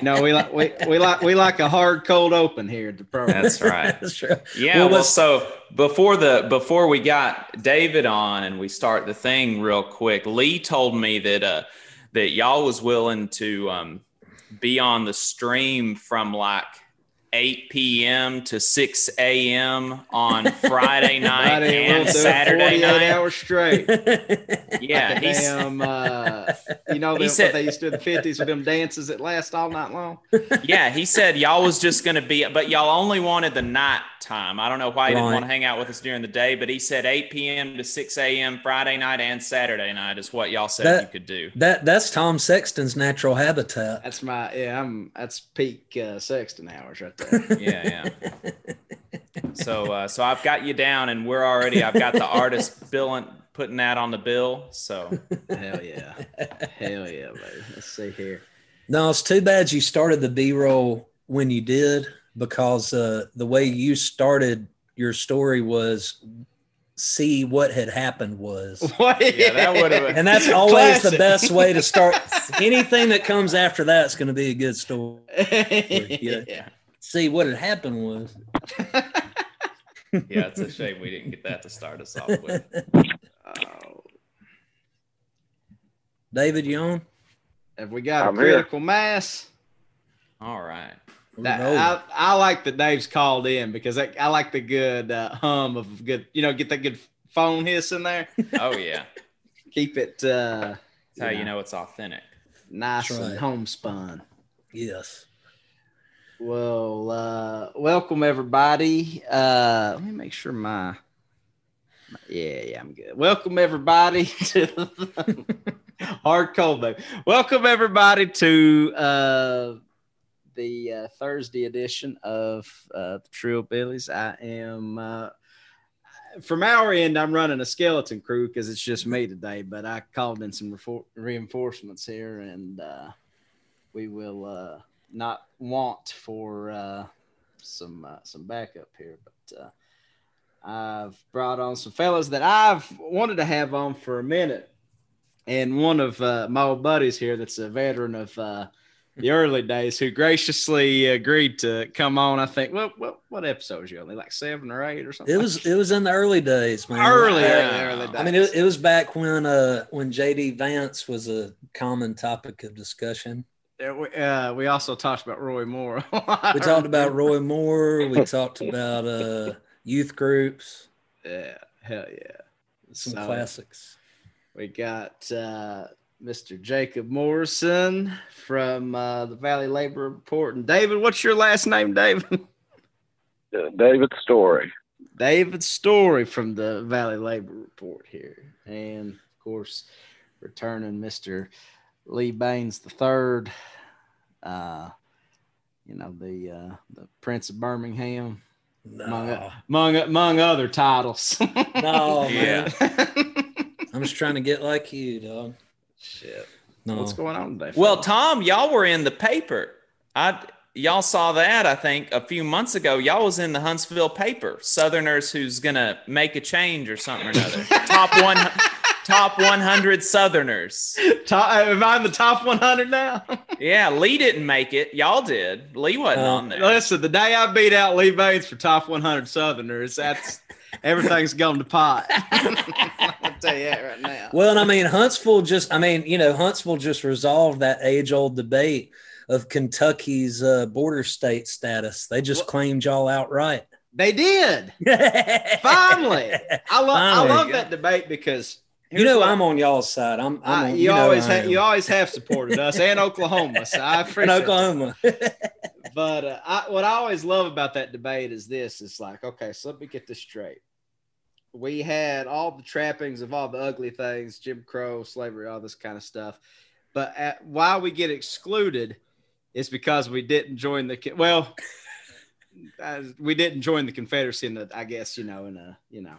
No, we like we, we like we like a hard cold open here at the program. That's right. That's true. Yeah. Well, Well, so before the before we got David on and we start the thing real quick, Lee told me that uh that y'all was willing to um be on the stream from like 8 p.m. to 6 a.m. on Friday night Friday, we'll and do it Saturday 48 night. hours straight. Yeah, Like he's, damn, uh, you know He them, said- what they used to do in the fifties with them dances that last all night long. yeah, he said y'all was just going to be, but y'all only wanted the night time. I don't know why he didn't Right. want to hang out with us during the day, but he said 8 p.m. to 6 a.m. Friday night and Saturday night is what y'all said That- you could do. that that's Tom Sexton's natural habitat. That's my yeah. I'm that's peak uh, Sexton hours right there. Yeah, yeah. So, uh, so I've got you down, and we're already. I've got the artist billing, putting that on the bill. So, Hell yeah, hell yeah, baby. Let's see here. No, it's too bad you started the B roll when you did because uh, the way you started your story was see what had happened was. What? Yeah, that would've- And that's always the best way to start. Anything that comes after that's going to be a good story. yeah. See what had happened was. yeah, it's a shame we didn't get that to start us off with. Oh, David, you on? have we got a I'm here. critical mass? All right. That, I, I like that Dave's called in because I, I like the good uh, hum of good, you know, get that good phone hiss in there. Oh yeah, Keep it uh, that's how you know it's authentic. nice That's and homespun. yes. Well, uh, welcome everybody. Uh, let me make sure my, my- yeah, yeah, I'm good. Welcome everybody to the, hard cold baby. Welcome everybody to uh, the uh, Thursday edition of uh, the Trillbillies. I am uh, from our end. I'm running a skeleton crew because it's just me today, but I called in some refor- reinforcements here, and uh, we will. Uh, not want for uh, some uh, some backup here, but uh, I've brought on some fellas that I've wanted to have on for a minute, and one of uh, my old buddies here, that's a veteran of uh, the early days, who graciously agreed to come on. I think what what what episode was you only like seven or eight or something? It was it was in the early days, man. early, Yeah. early, early days. I mean, it, it was back when uh when JD Vance was a common topic of discussion. Yeah, we, uh, we also talked about Roy Moore. We talked about Roy Moore. We talked about uh youth groups, Yeah, hell yeah. some So- classics. We got uh, Mr. Jacob Morrison from uh, the Valley Labor Report. And David, what's your last name, David? Uh, David Story. David Story from the Valley Labor Report here. And of course, returning Mr. Lee Bains the third. Uh, you know, the uh, the Prince of Birmingham, among, No, among, among other titles. no Yeah. man. I'm just trying to get like you, dog. Shit. No. What's going on today? Well. Tom, y'all were in the paper. I y'all saw that I think a few months ago. Y'all was in the Huntsville paper. Southerners who's gonna make a change or something or another. top one, top 100 Southerners. top, am I in the top 100 now? Yeah, Lee didn't make it. Y'all did. Lee wasn't Uh, on there. Listen, the day I beat out Lee Bains for top 100 Southerners, that's everything's going to pot. I'll tell you that right now. Well, and I mean, Huntsville just, I mean, you know, Huntsville just resolved that age old debate of Kentucky's uh, border state status. They just Well- claimed y'all outright. They did. Finally. I love I love that debate because you know, I'm on y'all's side. I'm, I'm on, you, know always have you always have supported us and Oklahoma. So I appreciate that. Oklahoma. But uh, I, what I always love about that debate is this: it's like, okay, so let me get this straight. We had all the trappings of all the ugly things, Jim Crow, slavery, all this kind of stuff. But at, why we get excluded is because we didn't join the well, we didn't join the Confederacy. In the, I guess you know, in a you know,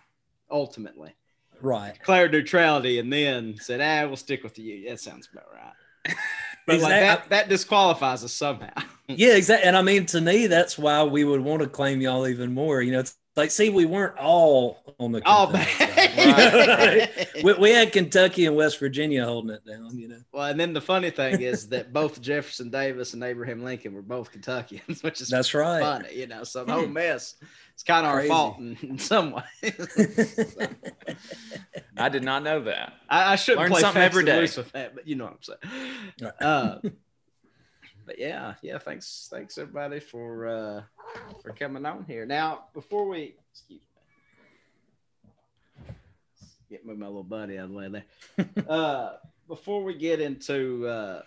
ultimately right. declared neutrality and then said, "Ah, we'll stick with you. Union." That sounds about right. But like that, that disqualifies us somehow. Yeah, exactly. And I mean, to me, that's why we would want to claim y'all even more. You know, it's Like, see, we weren't all on the Oh, Kentucky man. side. we, we had Kentucky and West Virginia holding it down. You know, well, and then the funny thing is that both Jefferson Davis and Abraham Lincoln were both Kentuckians, which is that's right. funny, you know. So the whole mess it's kind of our fault in, in some way. I did not know that. I, I shouldn't Learn play something fast every and loose with that, but you know what I'm saying. Uh, but yeah, yeah. Thanks, thanks everybody for uh, for coming on here. Now, before we excuse me, get my little buddy out of the way there. uh, before we get into uh,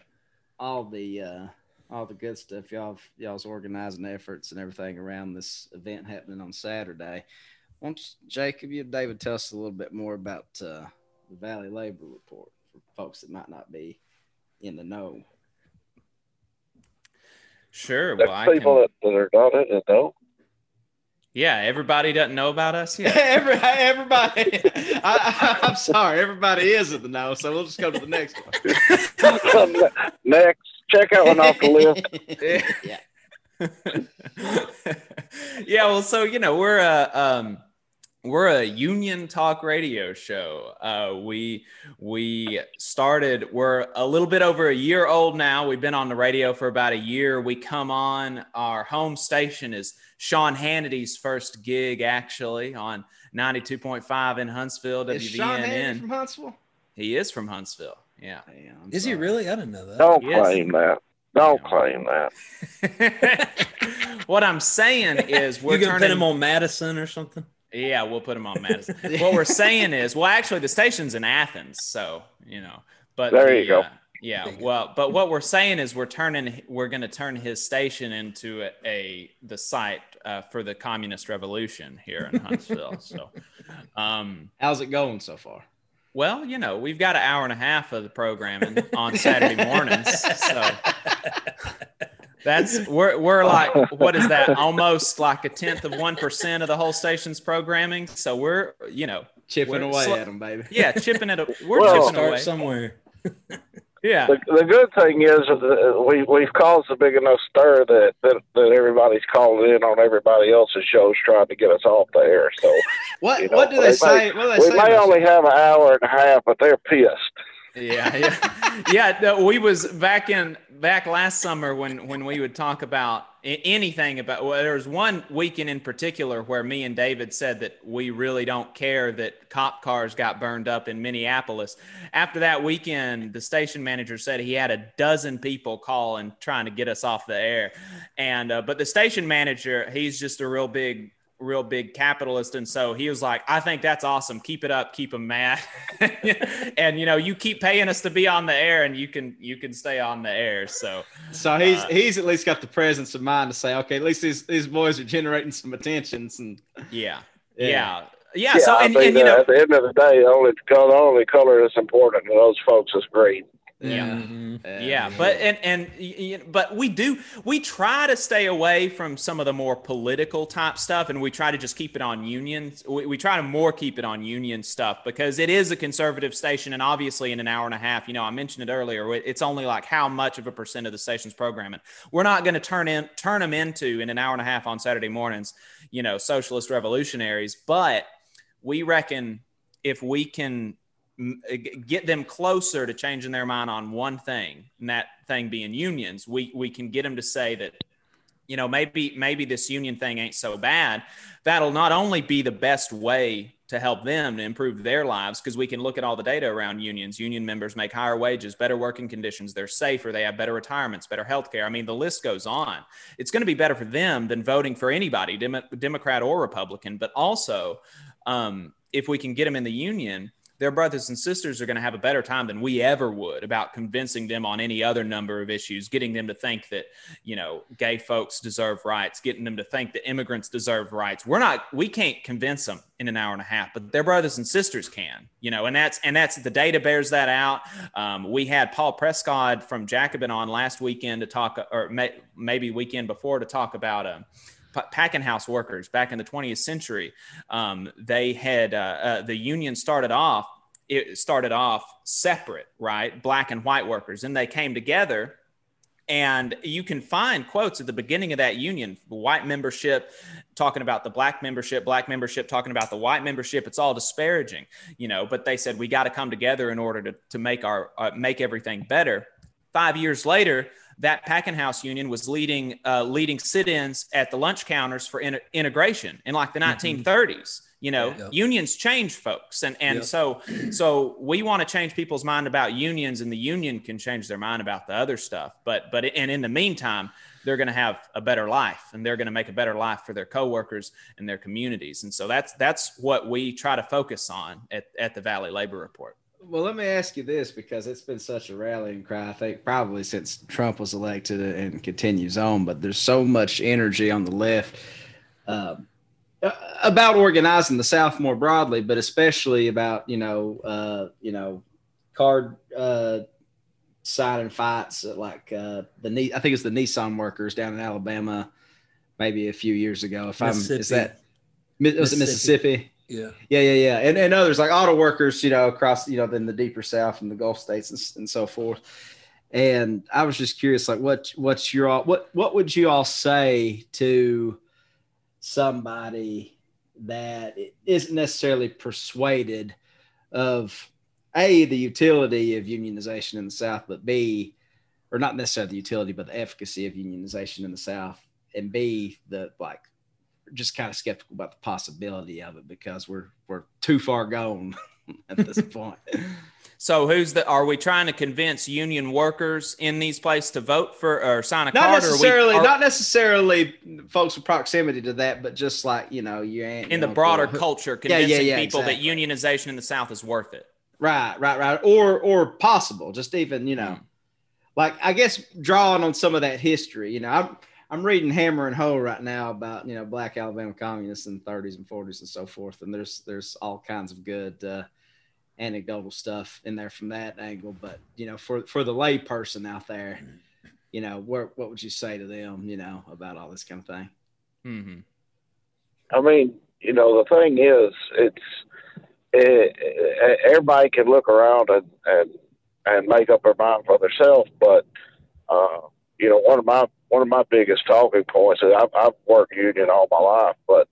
all the uh, all the good stuff, y'all y'all's organizing efforts and everything around this event happening on Saturday. Why don't you, Jacob, you David tell us a little bit more about uh, the Valley Labor Report for folks that might not be in the know. Sure. There's Well, I people can, that, that are not in it, though. yeah, everybody doesn't know about us yet. Every, everybody, I, I, I'm sorry, everybody is in the know, so we'll just go to the next one. Next, check out one off the list. yeah. yeah, well, so you know, we're a um, we're a union talk radio show. Uh, we we started. We're a little bit over a year old now. We've been on the radio for about a year. We come on. Our home station is Sean Hannity's first gig, actually, on ninety two point five in Huntsville, Is Sean Hannity from Huntsville? he is from Huntsville. Yeah. Damn, I'm Is he really? I didn't know that. Don't Yes. claim that. Don't claim that. what I'm saying is we're you gonna turning pin him on Madison or something? Yeah, we'll put him on Madison. what we're saying is, well, actually, the station's in Athens, so you know. But There the, you go. uh, yeah, There you go. well, but what we're saying is, we're turning, we're going to turn his station into a, a the site uh, for the communist revolution here in Huntsville. so, um, How's it going so far? well, you know, we've got an hour and a half of the programming on Saturday mornings, so that's we're we're like what is that? Almost like a tenth of one percent of the whole station's programming. So we're you know Chipping away sl- at them, baby. yeah chipping at it. We're Well- chipping Start away. somewhere. Yeah, The, the good thing is that we we've caused a big enough stir that, that that everybody's calling in on everybody else's shows trying to get us off the air. So What You know, what do they they say? What do they we say? may about only have an hour and a half, but they're pissed. Yeah, yeah, yeah. no, we was back in back last summer when when we would talk about anything about. Well, there was one weekend in particular where me and David said that we really don't care that cop cars got burned up in Minneapolis. After that weekend, the station manager said he had a dozen people calling trying to get us off the air, and uh, but the station manager, he's just a real big real big capitalist. And so he was like i think that's awesome. Keep it up. Keep them mad. And you know you keep paying us to be on the air and you can you can stay on the air. So So he's Uh, he's at least got the presence of mind to say, okay, at least these these boys are generating some attentions and yeah. Yeah. yeah. Yeah, so I and, think and you that know at the end of the day, the only color, the only color that's important to those folks is green. Yeah. Mhm. yeah but and and y- y- but we do we try to stay away from some of the more political type stuff and we try to just keep it on unions we, we try to more keep it on union stuff because it is a conservative station and obviously in an hour and a half you know i mentioned it earlier it's only like how much of a percent of the station's programming we're not going to turn in turn them into in an hour and a half on saturday mornings you know socialist revolutionaries but we reckon if we can m- uh, g- get them closer to changing their mind on one thing, and that thing being unions, we we can get them to say that, you know, maybe maybe this union thing ain't so bad. That'll not only be the best way to help them to improve their lives because we can look at all the data around unions. Union members make higher wages, better working conditions, they're safer, they have better retirements, better health care. I mean, the list goes on. It's going to be better for them than voting for anybody, Demo- Democrat or Republican. But also, um, if we can get them in the union, their brothers and sisters are going to have a better time than we ever would about convincing them on any other number of issues, getting them to think that, you know, gay folks deserve rights, getting them to think that immigrants deserve rights. We're not, we can't convince them in an hour and a half, but their brothers and sisters can, you know, and that's, and that's the data bears that out. Um, we had Paul Prescod from Jacobin on last weekend to talk, or may, maybe weekend before to talk about, um, pa- packing house workers back in the 20th century. Um, they had uh, uh, the union started off. It started off separate, right? Black and white workers, and they came together. And you can find quotes at the beginning of that union, white membership talking about the black membership, black membership talking about the white membership. It's all disparaging, you know. But they said we got to come together in order to to make our uh, make everything better. Five years later, that packing house union was leading uh, leading sit-ins at the lunch counters for in- integration in like the mm-hmm. 1930s you know yeah. unions change folks and and yeah. so so we want to change people's mind about unions and the union can change their mind about the other stuff but but and in the meantime they're going to have a better life and they're going to make a better life for their coworkers and their communities and so that's that's what we try to focus on at, at the valley labor report well, let me ask you this because it's been such a rallying cry, I think, probably since Trump was elected and continues on. But there's so much energy on the left uh, about organizing the South more broadly, but especially about you know, uh, you know, card uh, signing fights like uh, the I think it's the Nissan workers down in Alabama, maybe a few years ago. If I'm is that was it Mississippi? Yeah. Yeah, yeah, yeah. And, and others like auto workers, you know, across, you know, then the deeper South and the Gulf states and, and so forth. And I was just curious, like what, what's your, all, what, what would you all say to somebody that isn't necessarily persuaded of a, the utility of unionization in the South, but B, or not necessarily the utility, but the efficacy of unionization in the South and B, the like just kind of skeptical about the possibility of it because we're we're too far gone at this point. So who's the? Are we trying to convince union workers in these places to vote for or sign a not card? Necessarily, we, are, not necessarily folks with proximity to that, but just like you know, you ain't in the broader culture, convincing yeah, yeah, yeah, people exactly. that unionization in the South is worth it. Right, right, right, or or possible. Just even you know, mm. like I guess drawing on some of that history. You know, I'm I'm reading Hammer and Hoe right now about you know black Alabama communists in the 30s and 40s and so forth, and there's there's all kinds of good uh, anecdotal stuff in there from that angle. But you know, for for the lay person out there, you know, where, what would you say to them, you know, about all this kind of thing? Mm-hmm. I mean, you know, the thing is, it's it, it, everybody can look around and and and make up their mind for themselves, but uh, you know, one of my one of my biggest talking points is I've, I've worked union all my life, but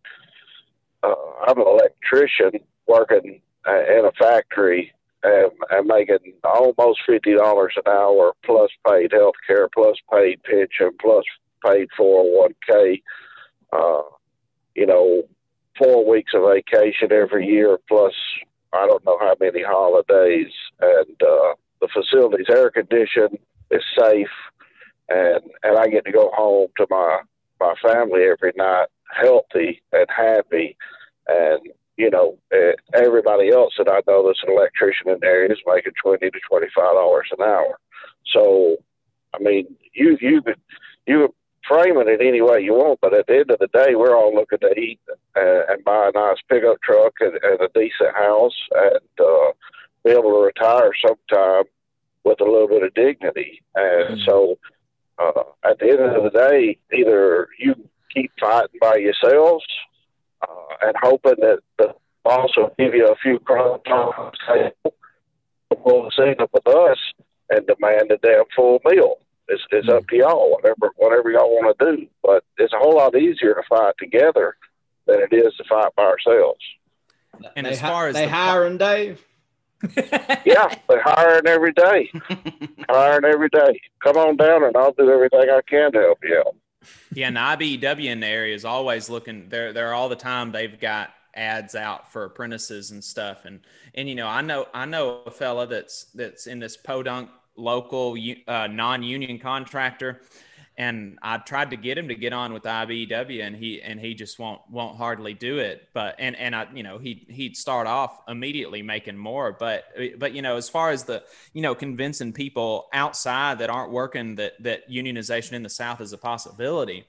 uh, I'm an electrician working in a factory and, and making almost fifty dollars an hour, plus paid health care, plus paid pension, plus paid four hundred oh one k. Uh, you know, four weeks of vacation every year, plus I don't know how many holidays, and uh, the facility's air conditioned, is safe and and I get to go home to my my family every night, healthy and happy, and you know everybody else that I know that's an electrician in there is making twenty to twenty five dollars an hour. So, I mean, you you could you could frame it in any way you want, but at the end of the day, we're all looking to eat and, and buy a nice pickup truck and, and a decent house and uh, be able to retire sometime with a little bit of dignity. And mm-hmm. so uh, at the end of the day, either you keep fighting by yourselves uh, and hoping that the boss will give you a few crumbs on the pull the seat up with us and demand a damn full meal. It's, it's up to y'all, whatever whatever y'all want to do. But it's a whole lot easier to fight together than it is to fight by ourselves. And they as far as they the, hiring Dave, yeah, they're hiring every day. hiring every day. Come on down and I'll do everything I can to help you out. Yeah, and IBEW in the area is always looking. They're they're all the time. They've got ads out for apprentices and stuff. And and you know, I know I know a fella that's that's in this podunk local uh, non-union contractor and I tried to get him to get on with IBEW, and he and he just won't won't hardly do it. But and and I you know he he'd start off immediately making more. But but you know as far as the you know convincing people outside that aren't working that that unionization in the South is a possibility.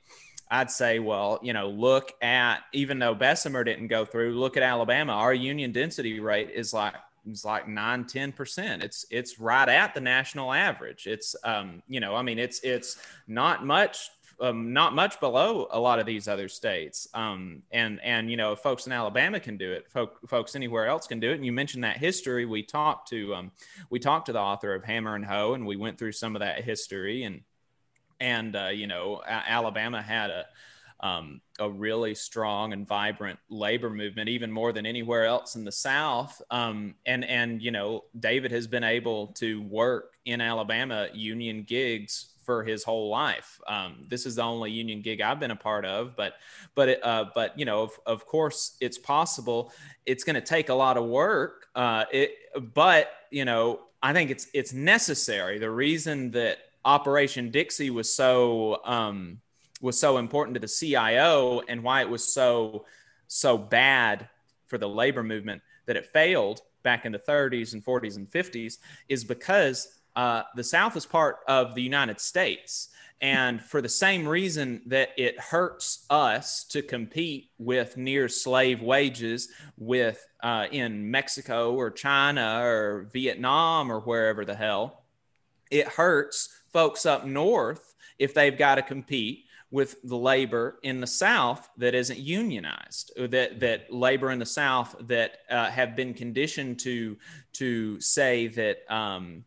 I'd say, well, you know, look at even though Bessemer didn't go through, look at Alabama. Our union density rate is like it's like 9 10% it's it's right at the national average. It's um you know i mean it's it's not much um, not much below a lot of these other states. Um and and you know folks in alabama can do it folk, folks anywhere else can do it. And you mentioned that history. We talked to um we talked to the author of hammer and hoe and we went through some of that history. And and uh, you know alabama had a um, a really strong and vibrant labor movement, even more than anywhere else in the South. Um, and and you know, David has been able to work in Alabama union gigs for his whole life. Um, this is the only union gig I've been a part of, but but uh, but you know, of, of course, it's possible. It's going to take a lot of work. Uh, it, but you know, I think it's it's necessary. The reason that Operation Dixie was so um, was so important to the CIO and why it was so so bad for the labor movement that it failed back in the 30s and 40s and 50s is because uh, the South is part of the United States. And for the same reason that it hurts us to compete with near slave wages with uh, in Mexico or China or Vietnam or wherever the hell, it hurts folks up north if they've got to compete with the labor in the South that isn't unionized, that that labor in the South that uh, have been conditioned to to say that um,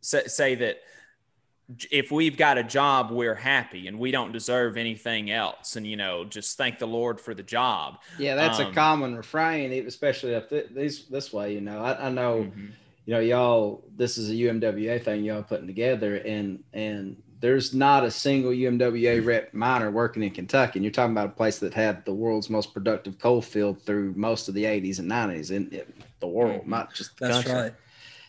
say, say that if we've got a job, we're happy and we don't deserve anything else. And, you know, just thank the Lord for the job. Yeah, that's um, a common refrain, especially if th- this, this way, you know, I, I know, mm-hmm. you know, y'all, this is a UMWA thing y'all putting together and, and there's not a single UMWA rep miner working in Kentucky. And you're talking about a place that had the world's most productive coal field through most of the 80s and 90s in, in the world, mm-hmm. not just the That's country. right.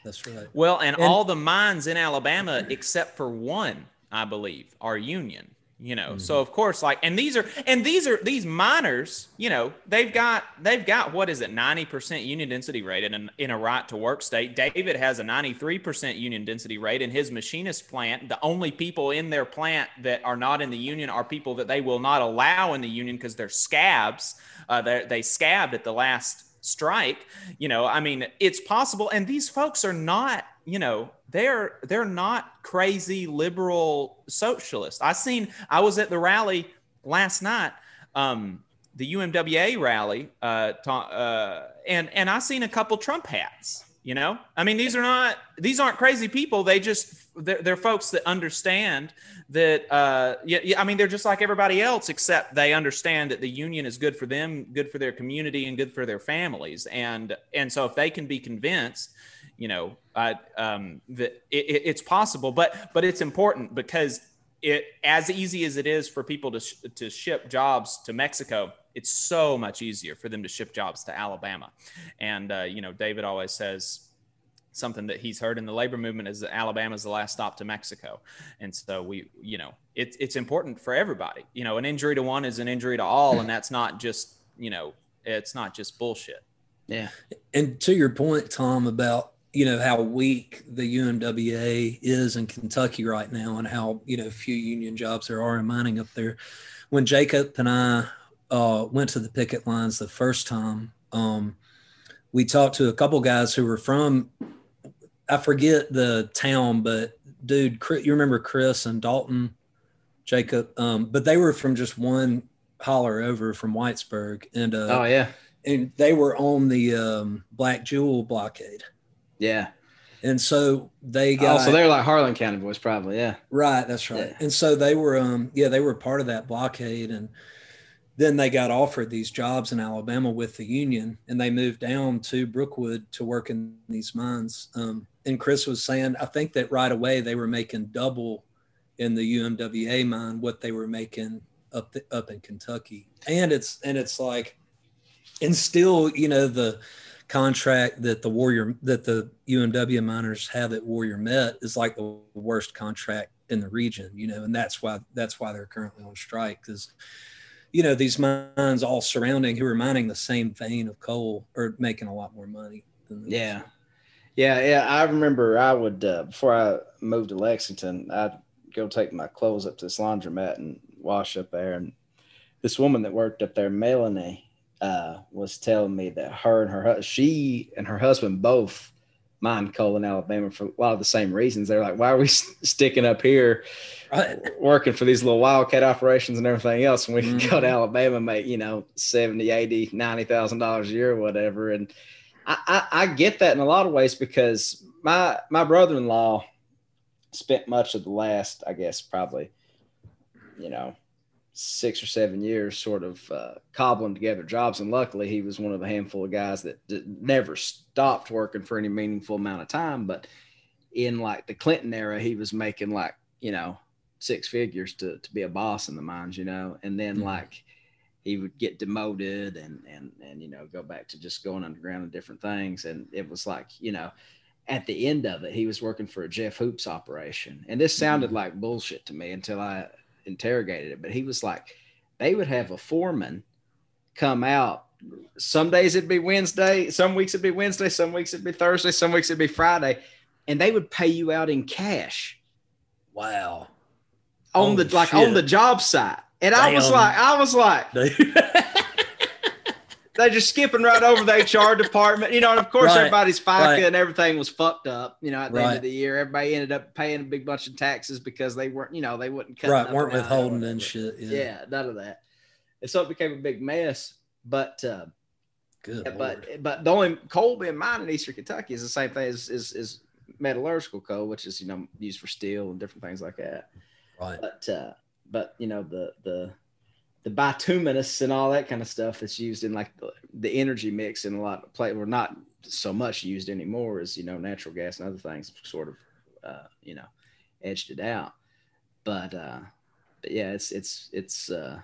That's right. Well, and, and all the mines in Alabama, except for one, I believe, are union you know mm-hmm. so of course like and these are and these are these miners you know they've got they've got what is it 90% union density rate in, an, in a right to work state. David has a 93% union density rate in his machinist plant. The only people in their plant that are not in the union are people that they will not allow in the union because they're scabs. Uh, they scabbed at the last strike. You know i mean it's possible and these folks are not you know they're they're not crazy liberal socialists. I seen I was at the rally last night, um, the UMWA rally, uh, ta- uh, and and I seen a couple Trump hats. You know, I mean, these are not these aren't crazy people. They just they're, they're folks that understand that. Uh, yeah, yeah, I mean, they're just like everybody else, except they understand that the union is good for them, good for their community, and good for their families. And and so if they can be convinced you know, uh, um, that it, it's possible, but but it's important because it as easy as it is for people to sh- to ship jobs to Mexico, it's so much easier for them to ship jobs to Alabama. And uh, you know, David always says something that he's heard in the labor movement is that Alabama is the last stop to Mexico. And so we, you know, it's it's important for everybody. You know, an injury to one is an injury to all, and that's not just you know, it's not just bullshit. Yeah. And to your point, Tom, about you know how weak the UMWA is in Kentucky right now, and how you know few union jobs there are in mining up there. When Jacob and I uh, went to the picket lines the first time, um, we talked to a couple guys who were from I forget the town, but dude, you remember Chris and Dalton, Jacob, um, but they were from just one holler over from Whitesburg, and uh, oh yeah, and they were on the um, Blackjewel blockade yeah. And so they got. Oh, so they're like Harlan County boys, probably. Yeah. Right. That's right. Yeah. And so they were, um, yeah, they were part of that blockade, and then they got offered these jobs in Alabama with the union, and they moved down to Brookwood to work in these mines. Um, and Chris was saying, I think that right away they were making double in the UMWA mine what they were making up the, up in Kentucky, and it's and it's like, and still, you know the contract that the Warrior that the UMW miners have at Warrior Met is like the worst contract in the region, you know, and that's why that's why they're currently on strike because you know these mines all surrounding who are mining the same vein of coal are making a lot more money. yeah, yeah, yeah. I remember I would uh, before I moved to Lexington, I'd go take my clothes up to this laundromat and wash up there, and this woman that worked up there, Melanie uh, was telling me that her and her she and her husband both mine coal in Alabama for a lot of the same reasons. They're like, why are we sticking up here right. working for these little wildcat operations and everything else when we can mm-hmm. go to mm-hmm. Alabama and make, you know, 70, 80, 90,000 dollars a year or whatever. And I, I, I, get that in a lot of ways because my, my brother-in-law spent much of the last, I guess, probably, you know, six or seven years, sort of uh, cobbling together jobs. And luckily, he was one of a handful of guys that d- never stopped working for any meaningful amount of time. But in like the Clinton era, he was making like you know six figures to to be a boss in the mines, you know, and then Mhm. like he would get demoted and and and you know go back to just going underground and different things and it was like you know at the end of it he was working for a jeff hoops operation and this sounded Mhm. like bullshit to me until i interrogated it but he was like they would have a foreman come out some days it'd be wednesday some weeks it'd be wednesday some weeks it'd be thursday some weeks it'd be friday and they would pay you out in cash Wow. on the Holy like shit. on the job site and i was like i was like they're just skipping right over the HR department, you know. And of course, Right, everybody's FICA right. and everything was fucked up, you know. At the end of the year, everybody ended up paying a big bunch of taxes because they weren't, you know, they wouldn't cut right. Weren't withholding and shit. Yeah. Yeah. none of that. And so it became a big mess. But uh, Good. but but the only coal being mined in Eastern Kentucky is the same thing as is, is metallurgical coal, which is you know used for steel and different things like that Right. but uh, but you know the the the bituminous and all that kind of stuff that's used in like the, the energy mix in a lot of play. We're not so much used anymore as you know natural gas and other things sort of uh, you know edged it out. But uh, but yeah, it's it's it's uh,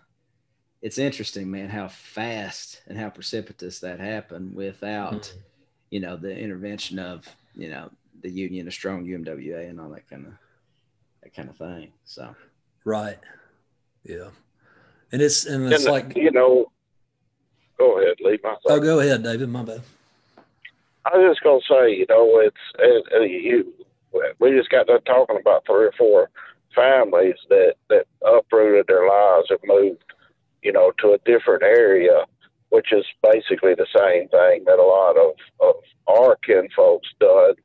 it's interesting, man, how fast and how precipitous that happened without Mhm. you know the intervention of you know the union, a strong UMWA, and all that kind of that kind of thing. So. Right. Yeah. And it's and it's and, like you know, go ahead, leave my. oh go ahead, David. My bad. I was just gonna say, you know, it's it, it, you. We just got done talking about three or four families that that uprooted their lives and moved, you know, to a different area, which is basically the same thing that a lot of of our kin folks done,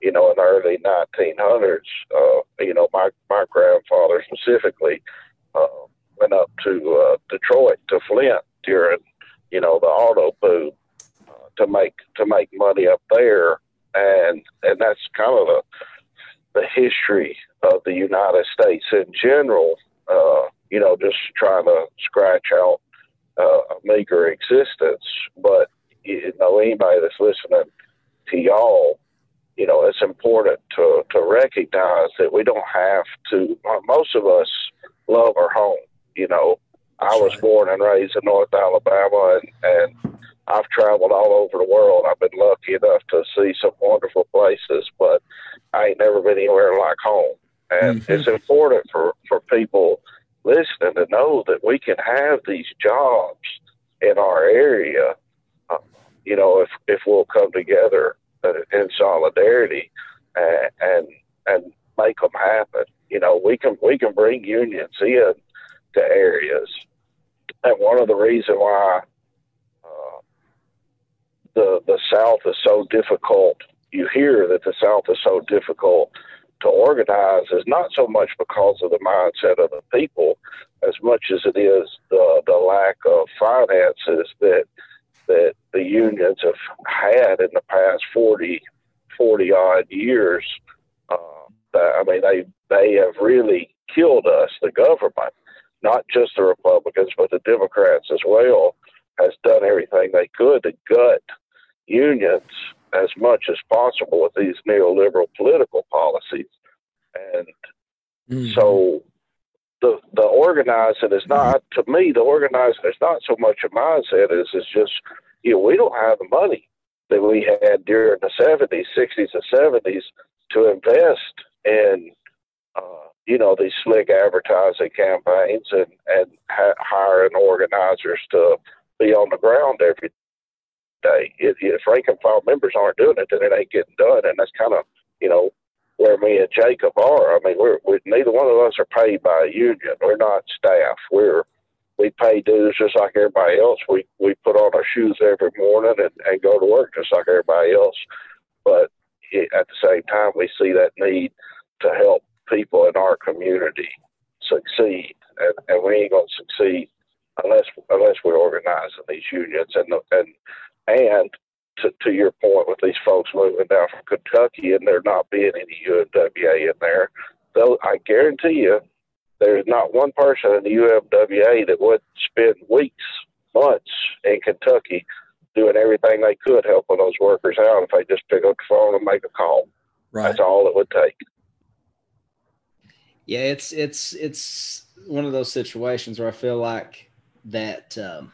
you know, in the early 1900s. Uh, you know, my my grandfather specifically uh, went up to uh, Detroit to Flint during, you know, the auto boom uh, to make to make money up there, and and that's kind of the the history of the United States in general. Uh, you know, just trying to scratch out uh, a meager existence, but you know, anybody that's listening to y'all, you know, it's important to to recognize that we don't have to. uh, Most of us love our home. You know, I was right. born and raised in North Alabama, and and I've traveled all over the world. I've been lucky enough to see some wonderful places, but I ain't never been anywhere like home. And Mhm. it's important for, for people listening to know that we can have these jobs in our area, uh, you know, if, if we'll come together uh, in solidarity and, and, and make them happen. You know, we can, we can bring unions in to areas. And one of the reasons why uh, the the South is so difficult. You hear that the South is so difficult to organize is not so much because of the mindset of the people, as much as it is the the lack of finances that that the unions have had in the past 40, 40 odd years. Uh, I mean, they they have really killed us, the government, not just the Republicans, but the Democrats as well, has done everything they could to gut unions as much as possible with these neoliberal political policies. And Mhm. so the the organizing is not to me the organizing is not so much a mindset as it's just you know we don't have the money that we had during the seventies, sixties, and seventies to invest in uh, you know these slick advertising campaigns and and ha- hiring organizers to be on the ground every day. If, if rank and file members aren't doing it, then it ain't getting done, and that's kind of you know where me and Jacob are. I mean, we're, we neither one of us are paid by a union. We're not staff. We're we pay dues just like everybody else. We we put on our shoes every morning and, and go to work just like everybody else. But at the same time, we see that need to help people in our community succeed, and, and we ain't gonna succeed unless unless we're organizing these unions and and and to, to your point with these folks moving down from Kentucky and there not being any UMWA in there, though I guarantee you there's not one person in the UMWA that would spend weeks, months in Kentucky doing everything they could helping those workers out if they just pick up the phone and make a call. Right. That's all it would take. Yeah, it's it's it's one of those situations where I feel like that um,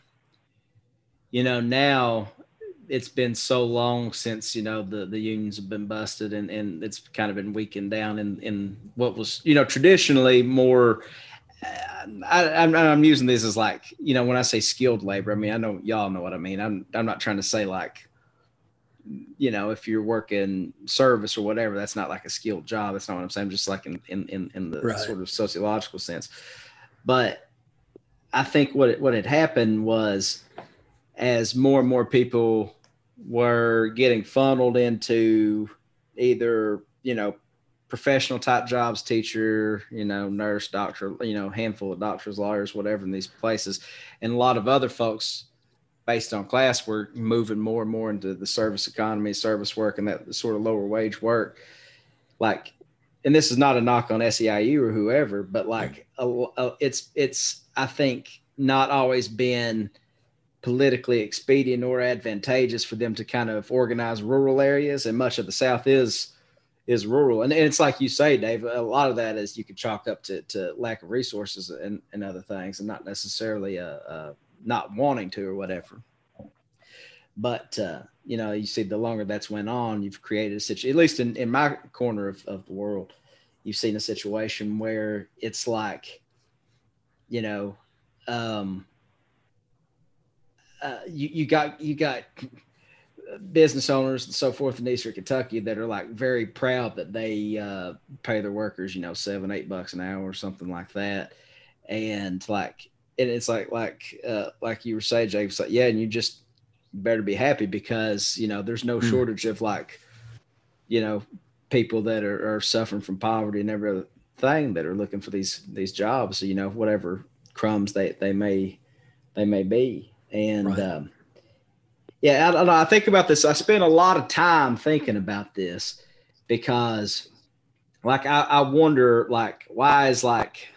you know now it's been so long since you know the the unions have been busted and and it's kind of been weakened down in in what was you know traditionally more I, am I'm using this as like you know when I say skilled labor I mean I know y'all know what I mean. I'm I'm not trying to say like you know if you're working service or whatever that's not like a skilled job. That's not what I'm saying. Just like in in in, in the Right. sort of sociological sense. But I think what it, what had happened was as more and more people were getting funneled into either you know professional type jobs teacher you know nurse doctor you know handful of doctors lawyers whatever in these places and a lot of other folks based on class we're moving more and more into the service economy service work and that sort of lower wage work. Like and this is not a knock on SEIU or whoever but like a, a, it's it's i think not always been politically expedient or advantageous for them to kind of organize rural areas and much of the south is is rural. And, and it's like you say dave a lot of that is you could chalk up to, to lack of resources and, and other things and not necessarily a, uh, not wanting to or whatever but uh, you know you see the longer that's went on you've created a situation at least in, in my corner of, of the world you've seen a situation where it's like you know um, uh, you, you got you got business owners and so forth in Eastern Kentucky that are like very proud that they uh, pay their workers, you know, seven, eight bucks an hour or something like that. And like, and it's like, like, uh, like you were saying, Jake, it's like, yeah, and you just better be happy because, you know, there's no Hmm. shortage of like, you know, people that are, are suffering from poverty and every other thing that are looking for these, these jobs, you know, whatever crumbs they, they may, they may be. And, Right. um, yeah, I don't know. I think about this. I spend a lot of time thinking about this because, like, I, I wonder, like, why is like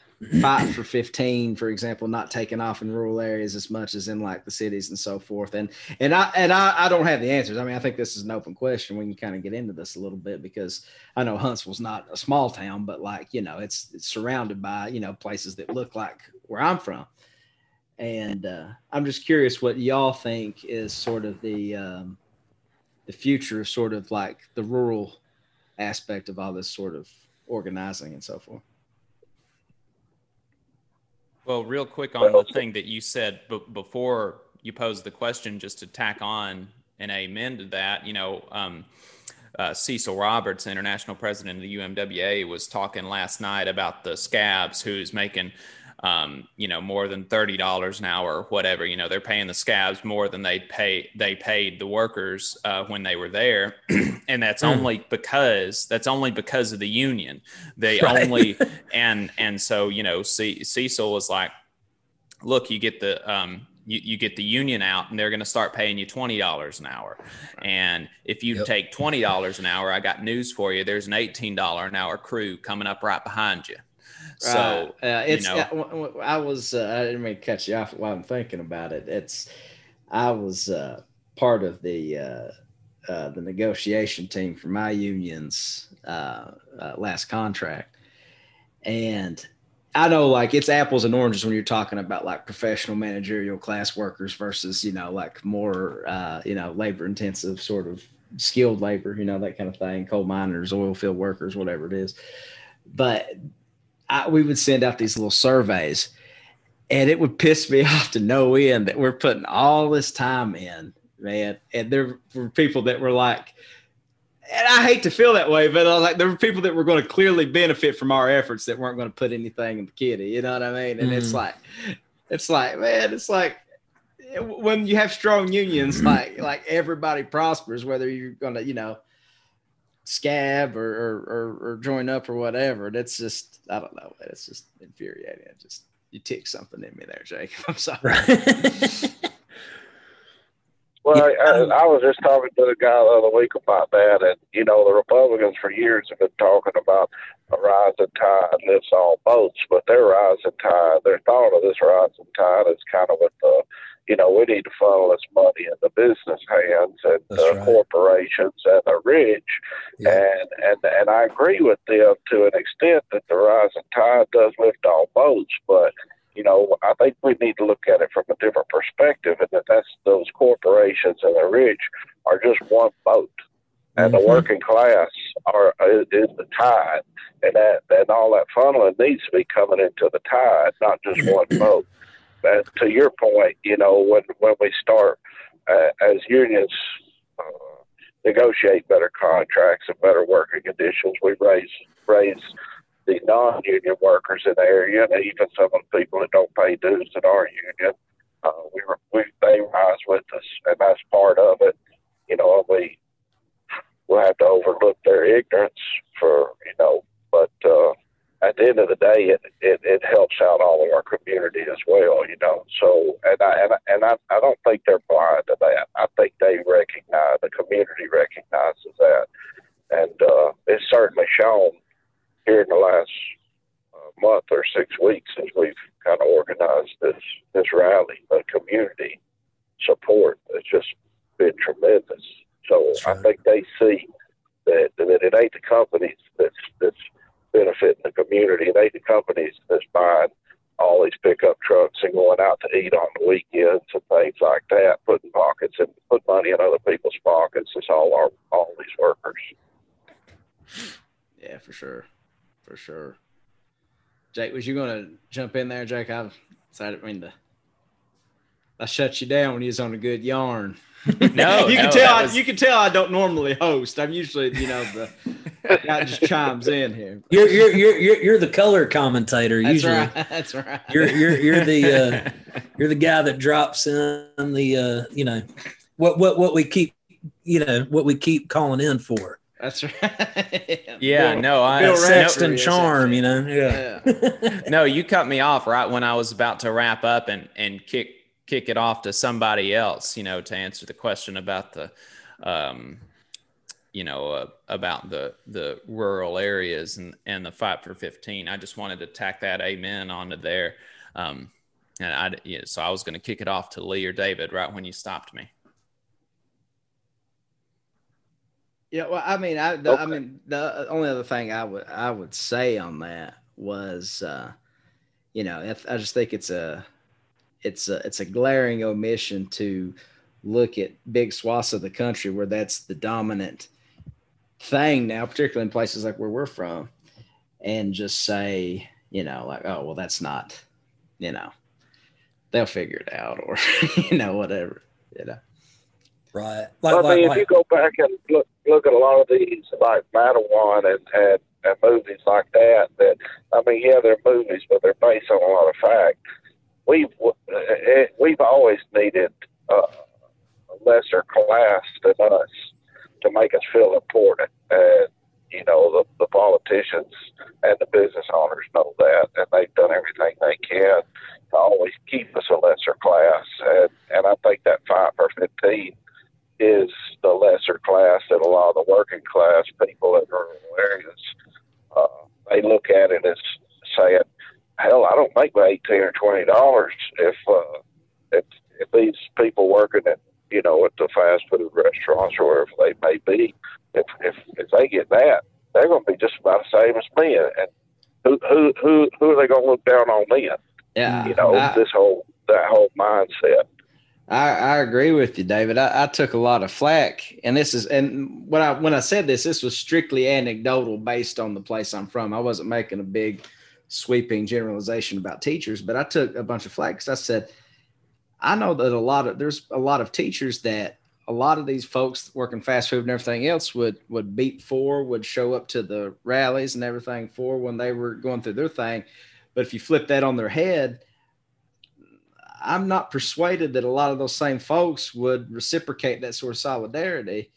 fight for 15, for example, not taking off in rural areas as much as in like the cities and so forth. And and I and I, I don't have the answers. I mean, I think this is an open question. We can kind of get into this a little bit because I know Huntsville's not a small town, but like, you know, it's it's surrounded by, you know, places that look like where I'm from and uh, I'm just curious what y'all think is sort of the um, the future, of sort of like the rural aspect of all this sort of organizing and so forth. Well, real quick on the thing that you said b- before you posed the question, just to tack on and amen to that, you know, um, uh, Cecil Roberts, international president of the UMWA, was talking last night about the scabs who's making, um, you know, more than thirty dollars an hour or whatever. You know, they're paying the scabs more than they pay they paid the workers uh, when they were there, and that's Hmm. only because that's only because of the union. They Right. only and and so you know, C- Cecil was like, look, you get the um, you, you get the union out and they're going to start paying you $20 an hour. And if you Yep. take $20 an hour, I got news for you. There's an $18 an hour crew coming up right behind you. So, uh, it's know. uh, w- w- I was uh, I didn't mean to cut you off while I'm thinking about it. It's I was uh, part of the uh, uh, the negotiation team for my union's uh, uh, last contract, and I know like it's apples and oranges when you're talking about like professional managerial class workers versus you know like more uh, you know labor intensive sort of skilled labor, you know that kind of thing, coal miners, oil field workers, whatever it is, but I, we would send out these little surveys and it would piss me off to no end that we're putting all this time in, man. And there were people that were like, and I hate to feel that way, but I was like, there were people that were going to clearly benefit from our efforts that weren't going to put anything in the kitty. You know what I mean? And it's Mm. like, it's like, man, it's like when you have strong unions, like like everybody prospers, whether you're going to, you know, scab or, or, or, or join up or whatever. That's just, I don't know. It's just infuriating. It just, you tick something in me there, Jake. I'm sorry. Well, Yeah. I, um, I was just talking to the guy the other week about that, and you know, the Republicans for years have been talking about a rising tide lifts all boats, but their rising tide, their thought of this rising tide is kind of with the, you know, we need to funnel this money in the business hands and That's the right. corporations and the rich, Yeah. and and and I agree with them to an extent that the rising tide does lift all boats, but you know, I think we need to look at it from a different perspective, and that that's those corporations and the rich are just one boat, and Mhm. the working class are is, is the tide, and that and all that funneling needs to be coming into the tide, not just one boat. And to your point, you know, when when we start uh, as unions. Uh, negotiate better contracts and better working conditions. We raise raise the non-union workers in the area, and even some of the people that don't pay dues in our union. Uh, we, we they rise with us, and that's part of it. You know, we we'll have to overlook their ignorance for you know, but uh, at the end of the day, it, it it helps out all of our community as well. You know, so and I and I, and I, I don't think they're blind to that. I think they recognize the community recognizes that, and uh, it's certainly shown here in the last uh, month or six weeks as we've kind of organized this this rally. The community support has just been tremendous. So That's I think they see that that it ain't the companies that's that's benefiting the community. It ain't the companies that's buying all these pickup trucks and going out to eat on the weekends and things like that, putting pockets and put money in other people's pockets. It's all our all these workers. Yeah, for sure, for sure. Jake, was you gonna jump in there, Jake? I decided, I mean, to, I shut you down when you was on a good yarn. No, you no, can tell. that I, was- You can tell I don't normally host. I'm usually, you know, the guy just chimes in here. You're, you're you're you're you're the color commentator That's usually. right. That's right. You're you're you're the uh, you're the guy that drops in the uh, you know what what what we keep you know what we keep calling in for. That's right. Yeah, Bill- no, I Bill no, Sexton is charm, you know. Yeah. Yeah. no, you cut me off right when I was about to wrap up and and kick kick it off to somebody else. You know, to answer the question about the, um, you know, uh, about the the rural areas and and the fight for fifteen. I just wanted to tack that amen onto there. Um, and I yeah, so I was going to kick it off to Lee or David right when you stopped me. Yeah, well, I mean, I, the, I mean, the only other thing I would I would say on that was, uh, you know, if, I just think it's a, it's a, it's a glaring omission to look at big swaths of the country where that's the dominant thing now, particularly in places like where we're from, and just say, you know, like, oh, well, that's not, you know, they'll figure it out, or you know, whatever, you know. Right. Like I like, mean, if like you go back and look look at a lot of these, like Matewan and, and and movies like that, that I mean, yeah, they're movies, but they're based on a lot of fact. We've uh, we've always needed uh, a lesser class than us to make us feel important, and you know, the the politicians and the business owners know that, and they've done everything they can to always keep us a lesser class, and and I think that fight for fifteen is the lesser class that a lot of the working class people in rural areas uh, they look at it as saying, "Hell, I don't make my eighteen or twenty dollars if uh, if if these people working at you know at the fast food restaurants or wherever they may be, if if if they get that, they're going to be just about the same as me, and who who who who are they going to look down on then? Yeah, You know, I- this whole that whole mindset." I, I agree with you, David. I, I took a lot of flack, and this is and when I when I said this, this was strictly anecdotal based on the place I'm from. I wasn't making a big sweeping generalization about teachers, but I took a bunch of because I said I know that a lot of there's a lot of teachers that a lot of these folks working fast food and everything else would would beat for, would show up to the rallies and everything for when they were going through their thing. But if you flip that on their head, I'm not persuaded that a lot of those same folks would reciprocate that sort of solidarity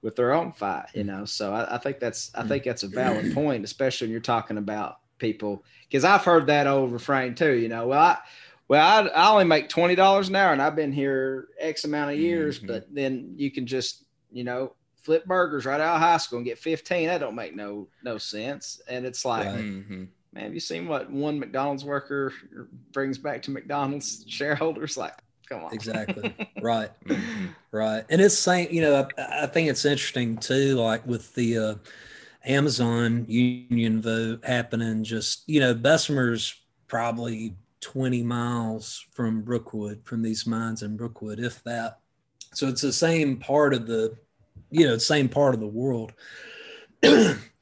with their own fight, you mm. know. So I, I think that's I mm. think that's a valid point, especially when you're talking about people because I've heard that old refrain too, you know. Well, I well, I, I only make twenty dollars an hour, and I've been here X amount of years. Mhm. But then you can just, you know, flip burgers right out of high school and get fifteen. That don't make no no sense. And it's like, Right. Mhm. man, have you seen what one McDonald's worker brings back to McDonald's shareholders? Like, come on, Exactly. right. Mhm. Right. And it's saying, you know, I, I think it's interesting too, like with the uh, Amazon union vote happening, just, you know, Bessemer's probably 20 miles from Brookwood, from these mines in Brookwood, if that. So it's the same part of the, you know, same part of the world.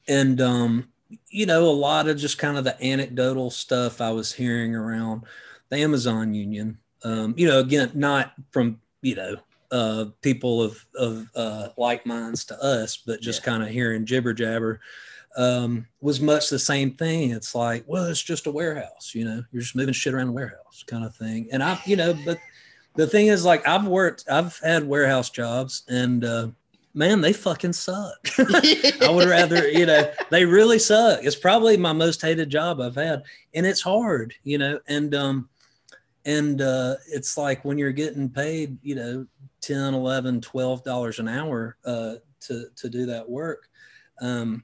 and, um, you know, a lot of just kind of the anecdotal stuff I was hearing around the Amazon union. Um, you know, again, not from, you know, uh, people of of uh, like minds to us, but just kind of hearing jibber jabber um, was much the same thing. It's like, well, it's just a warehouse, you know, you're just moving shit around the warehouse, kind of thing. And I, you know, but the thing is, like, I've worked, I've had warehouse jobs, and uh, man, they fucking suck. I would rather, you know, they really suck. It's probably my most hated job I've had, and it's hard, you know, and um, and uh, it's like when you're getting paid, you know, 10 11 12 dollars an hour uh, to to do that work um,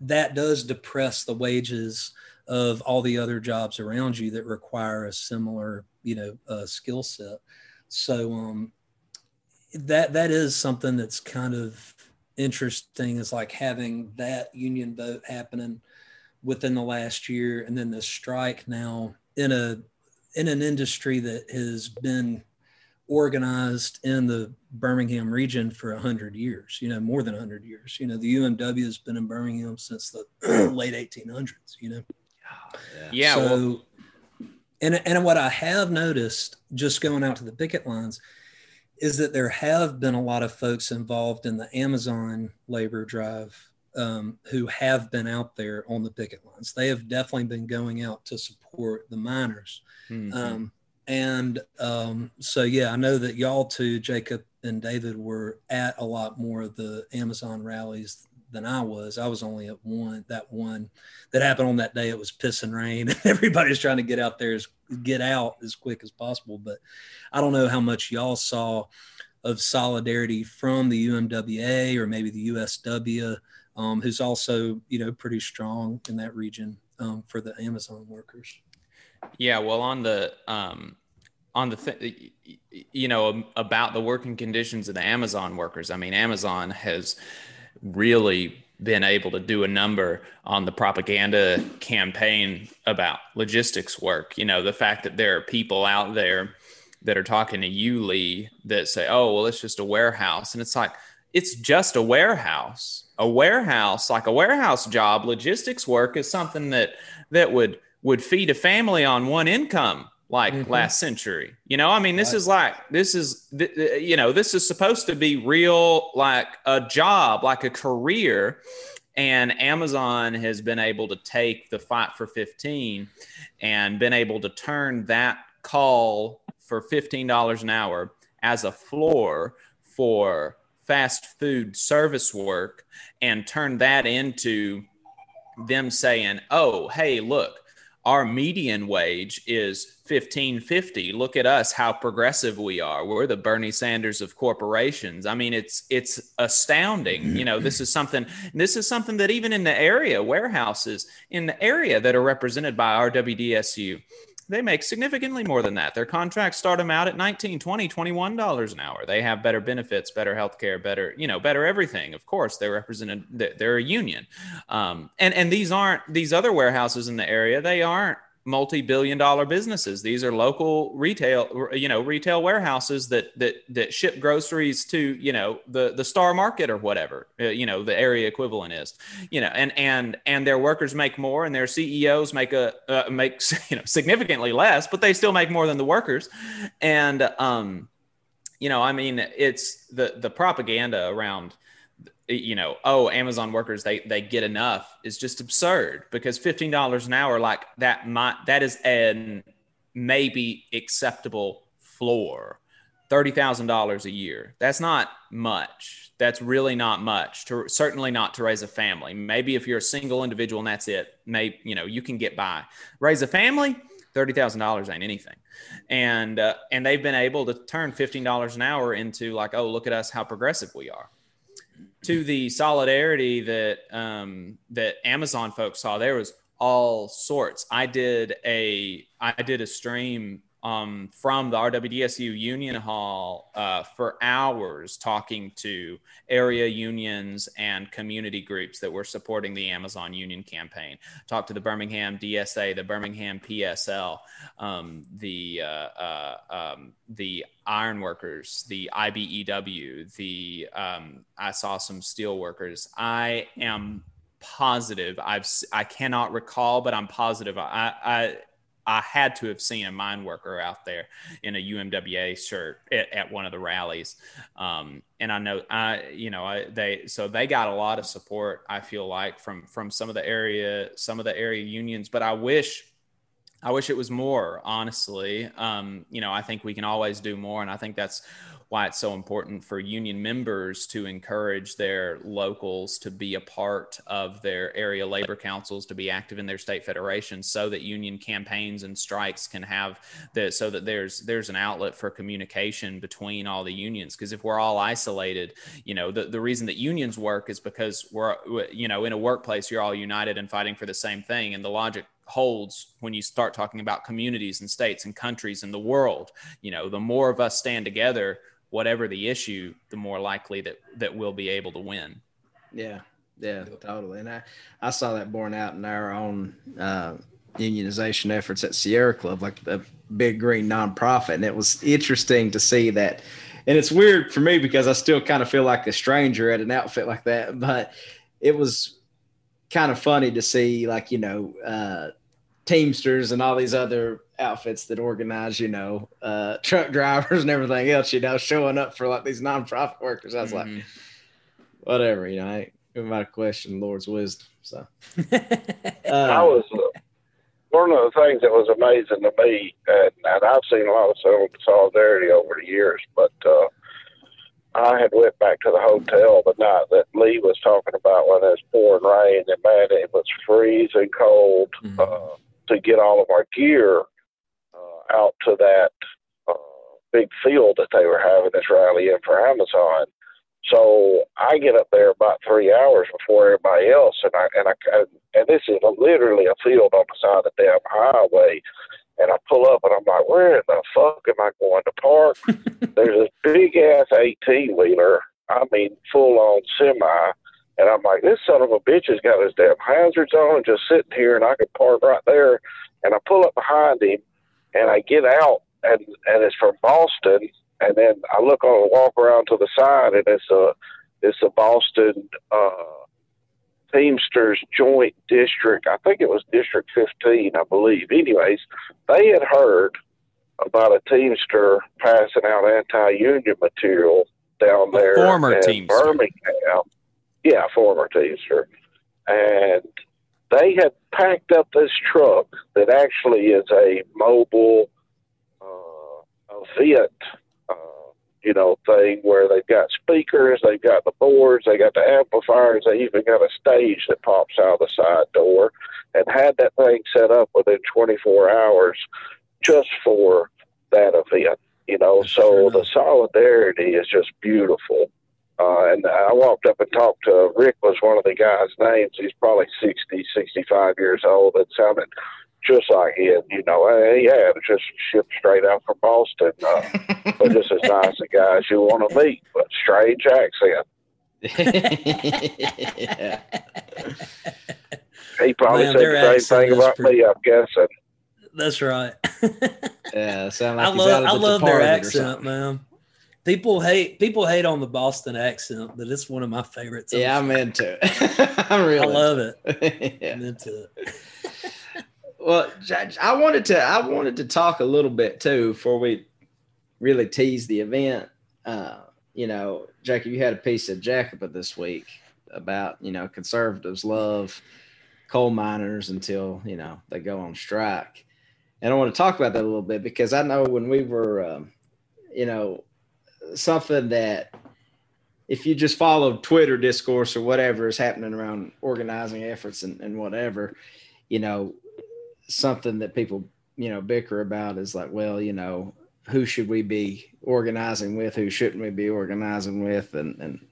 that does depress the wages of all the other jobs around you that require a similar you know uh, skill set. So um, that that is something that's kind of interesting is like having that union vote happening within the last year and then the strike now in a in an industry that has been organized in the Birmingham region for 100 years, you know, more than 100 years. You know, the UMW has been in Birmingham since the late 1800s, you know. Yeah. So, well, and, and what I have noticed just going out to the picket lines is that there have been a lot of folks involved in the Amazon labor drive um, who have been out there on the picket lines. They have definitely been going out to support the miners. mhm. Um, and um, so, yeah, I know that y'all two, Jacob and David, were at a lot more of the Amazon rallies than I was. I was only at one, that one that happened on that day. It was pissing rain. Everybody's trying to get out there, as, get out as quick as possible. But I don't know how much y'all saw of solidarity from the UMWA or maybe the USW, um, who's also, you know, pretty strong in that region um, for the Amazon workers. Yeah, well, on the um, on the th- you know about the working conditions of the Amazon workers. I mean, Amazon has really been able to do a number on the propaganda campaign about logistics work. You know, the fact that there are people out there that are talking to you, Lee, that say, "Oh, well, it's just a warehouse," and it's like it's just a warehouse. A warehouse, like a warehouse job, logistics work is something that that would would feed a family on one income like Mhm. last century. You know, I mean, this Right. is like this is you know, this is supposed to be real like a job, like a career. And Amazon has been able to take the fight for 15 and been able to turn that call for $15 an hour as a floor for fast food service work and turn that into them saying, "Oh, hey, look, our median wage is 1550 look at us how progressive we are. We're the bernie sanders of corporations. I mean it's it's astounding. You know this is something this is something that even in the area warehouses in the area that are represented by rwdsu they make significantly more than that. Their contracts start them out at 19 20 21 dollars an hour. They have better benefits better health care better you know better everything. Of course they're represented they're a union. Um, and and these aren't these other warehouses in the area they aren't multi-billion dollar businesses. These are local retail you know retail warehouses that that that ship groceries to you know the the star market or whatever uh, you know the area equivalent is you know and and and their workers make more and their ceos make a uh, make you know significantly less but they still make more than the workers. And um you know i mean it's the the propaganda around you know, oh, Amazon workers they they get enough is just absurd because fifteen dollars an hour like that might that is an maybe acceptable floor. Thirty thousand dollars a year. That's not much. That's really not much. To certainly not to raise a family. Maybe if you're a single individual and that's it, maybe you know you can get by. Raise a family, thirty thousand dollars ain't anything, and uh, and they've been able to turn fifteen dollars an hour into like, oh, look at us, how progressive we are. To the solidarity that um, that Amazon folks saw, there was all sorts. I did a I did a stream um, from the RWDSU Union Hall uh, for hours talking to area unions and community groups that were supporting the Amazon Union campaign. Talked to the Birmingham DSA, the Birmingham PSL, um, the uh, uh, um, the ironworkers, the IBEW, the um, I saw some steel workers. I am positive I've I cannot recall, but I'm positive I, I I had to have seen a mine worker out there in a UMWA shirt at, at one of the rallies. Um, and I know I, you know, I, they, so they got a lot of support, I feel like from, from some of the area, some of the area unions, but I wish, I wish it was more honestly. Um, you know, I think we can always do more. And I think that's why it's so important for union members to encourage their locals to be a part of their area labor councils, to be active in their state federations, so that union campaigns and strikes can have the so that there's there's an outlet for communication between all the unions. Because if we're all isolated, you know, the, the reason that unions work is because we're you know in a workplace you're all united and fighting for the same thing, and the logic holds when you start talking about communities and states and countries and the world. You know, the more of us stand together, whatever the issue, the more likely that that we'll be able to win. Yeah, yeah, totally. And I, I saw that borne out in our own uh, unionization efforts at Sierra Club, like the big green nonprofit. And it was interesting to see that. And it's weird for me because I still kind of feel like a stranger at an outfit like that. But it was kind of funny to see, like, you know, uh, Teamsters and all these other outfits that organize, you know, uh, truck drivers and everything else, you know, showing up for like these nonprofit workers. I was mm-hmm. like, whatever, you know, I ain't about to question Lord's wisdom. So uh, I was uh, one of the things that was amazing to me, and, and I've seen a lot of solidarity over the years, but uh, I had went back to the hotel the night that Lee was talking about when it was pouring rain, and man, it was freezing cold. Mm-hmm. Uh, to get all of our gear out to that uh, big field that they were having this rally in for Amazon. So I get up there about three hours before everybody else, and I and I and this is literally a field on the side of the damn highway. And I pull up, and I'm like, "Where in the fuck am I going to park?" There's this big ass 18 wheeler. I mean, full on semi. And I'm like, this son of a bitch has got his damn hazards on and just sitting here, and I could park right there. And I pull up behind him, and I get out and and it's from Boston, and then I look on a walk around to the side, and it's a it's a Boston uh, Teamsters Joint District. I think it was District 15, I believe. Anyways, they had heard about a Teamster passing out anti-union material down there, a former in Teamster. Birmingham. Yeah, former Teamster, and they had packed up this truck that actually is a mobile uh, event, uh, you know, thing where they've got speakers, they've got the boards, they got the amplifiers, they even got a stage that pops out of the side door, and had that thing set up within 24 hours just for that event. You know, so the solidarity is just beautiful. Uh, and I walked up and talked to Rick was one of the guys' names. He's probably 60, 65 years old. It sounded just like him, you know. He had just shipped straight out from Boston. Uh, but just as nice a guy as you want to meet, but strange accent. he probably Man, said the same thing about pretty... me, I'm guessing. That's right. yeah, sound like I love, I love their accent, man. People hate people hate on the Boston accent, but it's one of my favorites. Yeah, I'm into it. I'm really I love it. it. yeah. I'm into it. well, I wanted to I wanted to talk a little bit too before we really tease the event. Uh, you know, Jackie, you had a piece of Jacobin this week about you know conservatives love coal miners until you know they go on strike, and I want to talk about that a little bit because I know when we were, um, you know, something that if you just follow Twitter discourse or whatever is happening around organizing efforts and, and whatever, you know, something that people you know bicker about is like, well, you know, who should we be organizing with? Who shouldn't we be organizing with? And and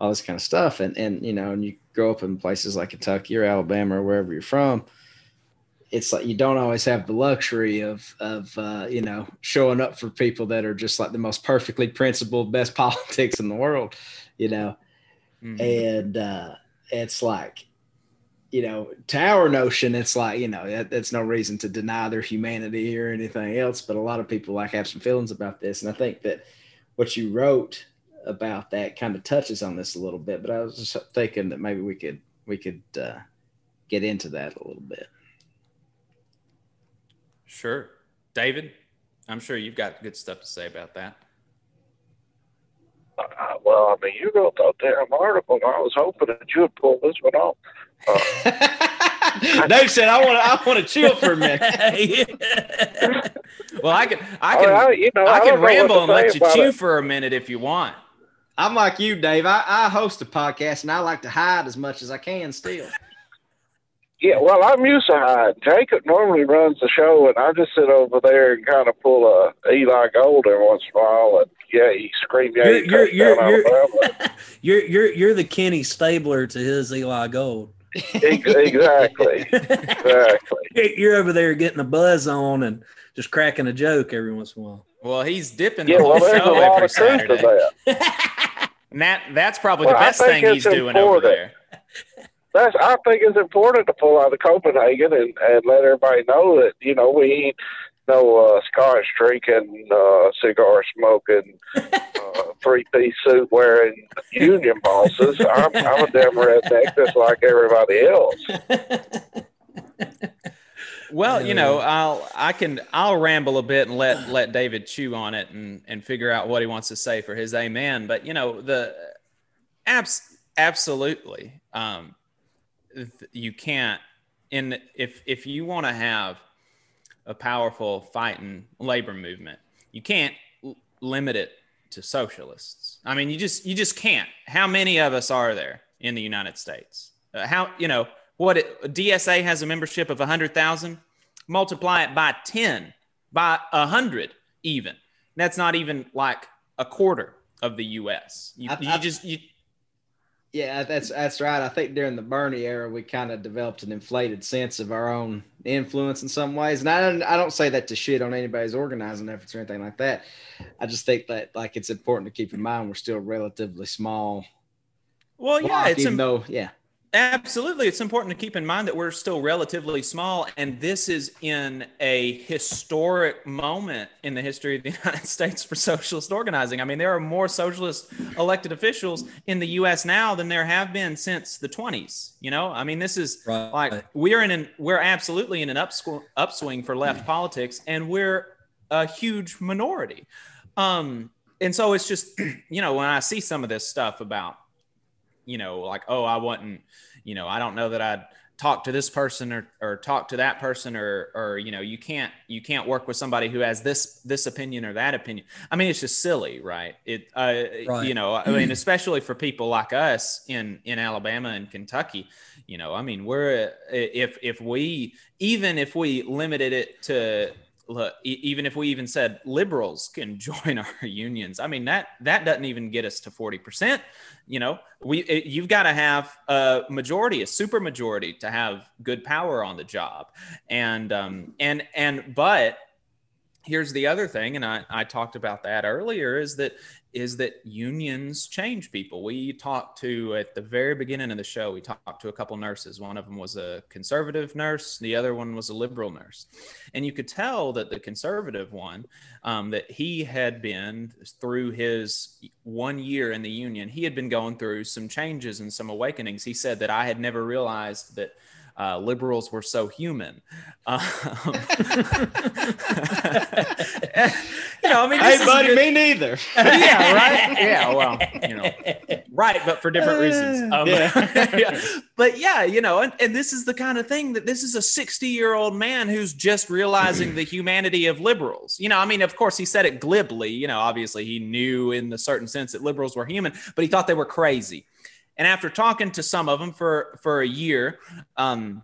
all this kind of stuff. And and you know, and you grow up in places like Kentucky or Alabama or wherever you're from it's like you don't always have the luxury of of uh, you know showing up for people that are just like the most perfectly principled best politics in the world you know? Mm-hmm. and uh, it's like you know to our notion it's like you know that, that's no reason to deny their humanity or anything else but a lot of people like have some feelings about this. And i think that what you wrote about that kind of touches on this a little bit but i was just thinking that maybe we could we could uh, get into that a little bit Sure. David, I'm sure you've got good stuff to say about that. Uh, well, I mean, you wrote that damn article, and I was hoping that you would pull this one off. Uh, Dave said, "I want to, I want to chill for a minute." well, I can, I can, I, you know, I, can ramble and let you chew it. for a minute if you want. I'm like you, Dave. I, I host a podcast, and I like to hide as much as I can. Still. Yeah, well, I'm used to hiding. Jacob normally runs the show, and I just sit over there and kind of pull a Eli Gold every once in a while, and yeah, he scream, yeah, you're you're you're, you're, you're, you're you're the Kenny Stabler to his Eli Gold. exactly, exactly. You're over there getting a buzz on and just cracking a joke every once in a while. Well, he's dipping yeah, well, the show every Saturday. That. and that that's probably well, the best thing he's doing over there that's I think it's important to pull out of Copenhagen and, and let everybody know that you know we ain't no uh, scotch drinking, uh, cigar smoking, uh, three piece suit wearing union bosses. I'm, I'm a damn redneck just like everybody else. Well, you know, I'll I can I'll ramble a bit and let let David chew on it and and figure out what he wants to say for his amen. But you know, the abs absolutely. Um, you can't And if if you want to have a powerful fighting labor movement, you can't l- limit it to socialists. I mean, you just you just can't. How many of us are there in the United States? Uh, how you know what it, DSA has a membership of hundred thousand? Multiply it by ten, by a hundred, even. That's not even like a quarter of the U.S. You, I, you I, just you, yeah, that's that's right. I think during the Bernie era, we kind of developed an inflated sense of our own influence in some ways. And I don't, I don't say that to shit on anybody's organizing efforts or anything like that. I just think that like it's important to keep in mind we're still relatively small. Well, yeah, it's even though yeah, Absolutely. It's important to keep in mind that we're still relatively small, and this is in a historic moment in the history of the United States for socialist organizing. I mean, there are more socialist elected officials in the US now than there have been since the 20s. You know, I mean, this is right. like we're in an we're absolutely in an upswing, upswing for left politics, and we're a huge minority. Um, and so it's just, you know, when I see some of this stuff about you know, like, oh, I wasn't, you know, I don't know that I'd talk to this person or, or talk to that person or, or, you know, you can't, you can't work with somebody who has this, this opinion or that opinion. I mean, it's just silly, right? It, uh, right. you know, I mean, especially for people like us in, in Alabama and Kentucky, you know, I mean, we're, if, if we, even if we limited it to, look, even if we even said liberals can join our unions, I mean that that doesn't even get us to forty percent. You know, we it, you've got to have a majority, a super majority, to have good power on the job, and um, and and but here's the other thing and I, I talked about that earlier is that is that unions change people. We talked to at the very beginning of the show, we talked to a couple nurses. One of them was a conservative nurse, the other one was a liberal nurse. And you could tell that the conservative one, um, that he had been through his one year in the union, he had been going through some changes and some awakenings. He said that I had never realized that uh, liberals were so human. Um, you know, I mean, hey, buddy, me neither. yeah, right. Yeah, well, you know, right, but for different reasons. Um, yeah. yeah. But yeah, you know, and, and this is the kind of thing that this is a 60 year old man who's just realizing the humanity of liberals. You know, I mean, of course, he said it glibly. You know, obviously, he knew in a certain sense that liberals were human, but he thought they were crazy. And after talking to some of them for for a year, um,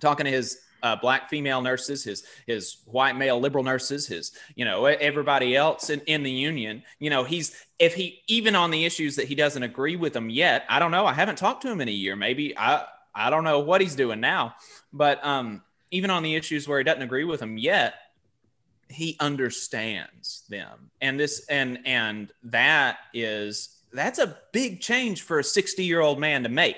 talking to his uh, black female nurses, his his white male liberal nurses, his you know everybody else in, in the union. You know, he's if he even on the issues that he doesn't agree with them yet. I don't know. I haven't talked to him in a year. Maybe I I don't know what he's doing now, but um, even on the issues where he doesn't agree with them yet, he understands them, and this and and that is that's a big change for a 60 year old man to make.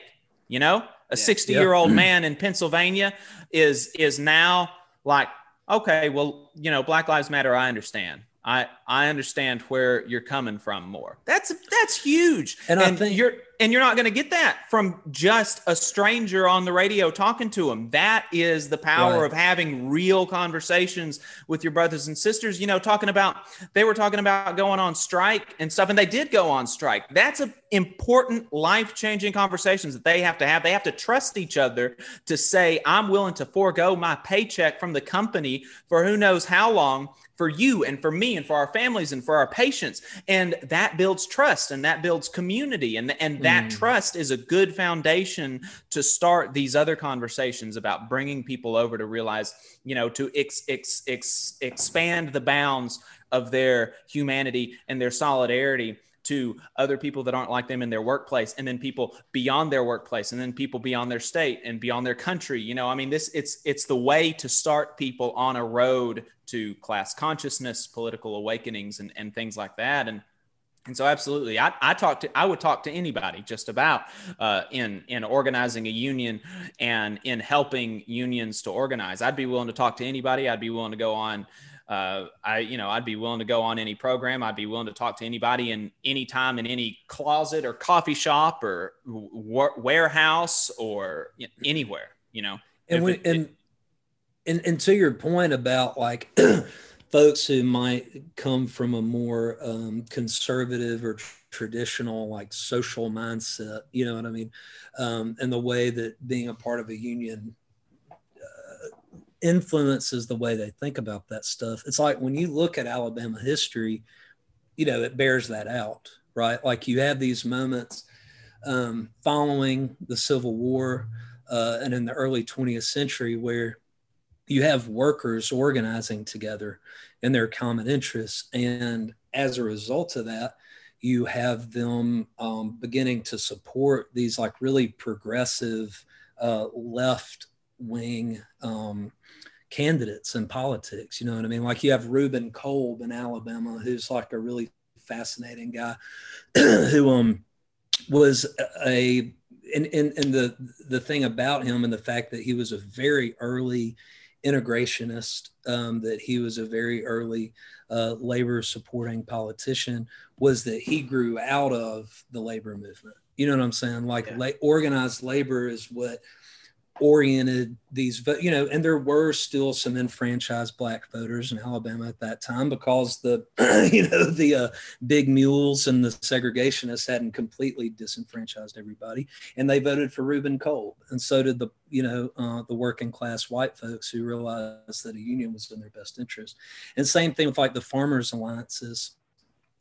You know, a 60 year old man in Pennsylvania is is now like, okay, well, you know, Black Lives Matter. I understand. I I understand where you're coming from more. That's that's huge. And, and I think you're and you're not going to get that from just a stranger on the radio talking to him. That is the power right. of having real conversations with your brothers and sisters. You know, talking about they were talking about going on strike and stuff, and they did go on strike. That's a important life changing conversations that they have to have. They have to trust each other to say, "I'm willing to forego my paycheck from the company for who knows how long." For you and for me and for our families and for our patients. And that builds trust and that builds community. And and that mm. trust is a good foundation to start these other conversations about bringing people over to realize you know to ex, ex, ex, expand the bounds of their humanity and their solidarity to other people that aren't like them in their workplace and then people beyond their workplace and then people beyond their state and beyond their country you know? I mean this it's it's the way to start people on a road to class consciousness political awakenings and, and things like that and and so absolutely i, I talk to i would talk to anybody just about uh, in in organizing a union and in helping unions to organize. I'd be willing to talk to anybody. I'd be willing to go on uh, I, you know, I'd be willing to go on any program. I'd be willing to talk to anybody in any time in any closet or coffee shop or w- warehouse or anywhere, you know. And when, it, and, and, and to your point about like folks who might come from a more um, conservative or traditional like social mindset, you know what I mean? Um, and the way that being a part of a union influences the way they think about that stuff. It's like when you look at Alabama history, you know, it bears that out, right? Like you have these moments um, following the Civil War uh, and in the early 20th century where you have workers organizing together in their common interests. And as a result of that, you have them um, beginning to support these like really progressive uh, left wing um, candidates in politics. You know what I mean? Like you have Reuben Kolb in Alabama, who's like a really fascinating guy, who um was a and, and and the the thing about him and the fact that he was a very early integrationist, um, that he was a very early uh, labor supporting politician, was that he grew out of the labor movement. You know what I'm saying? Like yeah. la- organized labor is what oriented these vote you know and there were still some enfranchised black voters in alabama at that time because the you know the uh, big mules and the segregationists hadn't completely disenfranchised everybody and they voted for reuben kolb and so did the you know uh, the working class white folks who realized that a union was in their best interest. And same thing with like the farmers alliances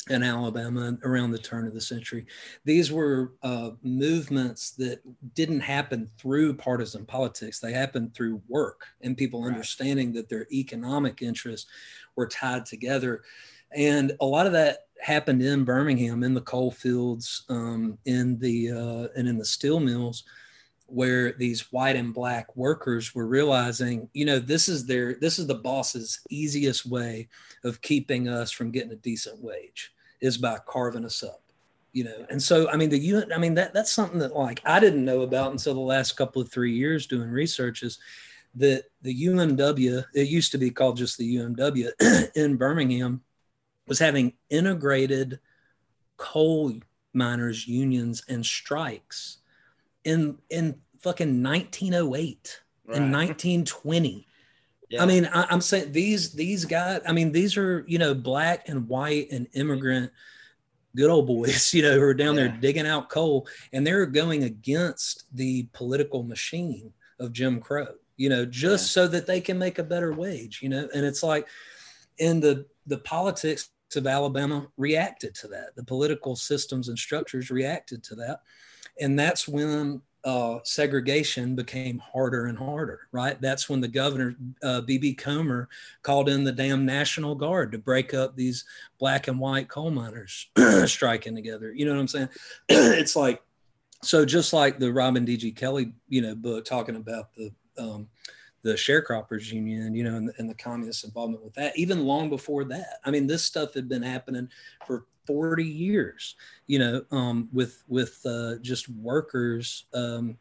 in Alabama around the turn of the century. These were uh, movements that didn't happen through partisan politics. They happened through work and people right. understanding that their economic interests were tied together. And a lot of that happened in Birmingham, in the coal fields, um, in the uh, and in the steel mills, where these white and black workers were realizing, you know, this is their this is the boss's easiest way of keeping us from getting a decent wage is by carving us up you know and so i mean the unit i mean that that's something that like i didn't know about until the last couple of three years doing research is that the umw it used to be called just the umw in birmingham was having integrated coal miners unions and strikes in in fucking 1908 right. and 1920 yeah. I mean, I, am saying these these guys. I mean, these are you know black and white and immigrant, good old boys. You know, who are down yeah. there digging out coal, and they're going against the political machine of Jim Crow. You know, just yeah. so that they can make a better wage. You know, and it's like, in the the politics of Alabama reacted to that. The political systems and structures reacted to that, and that's when uh, segregation became harder and harder, right? That's when the governor, B.B. Uh, Comer, called in the damn National Guard to break up these black and white coal miners striking together. You know what I'm saying? it's like, so just like the Robin D.G. Kelley, you know, book talking about the, um, the sharecroppers union, you know, and, and the communist involvement with that, even long before that. I mean, this stuff had been happening for 40 years, you know, um, with with uh, just workers um,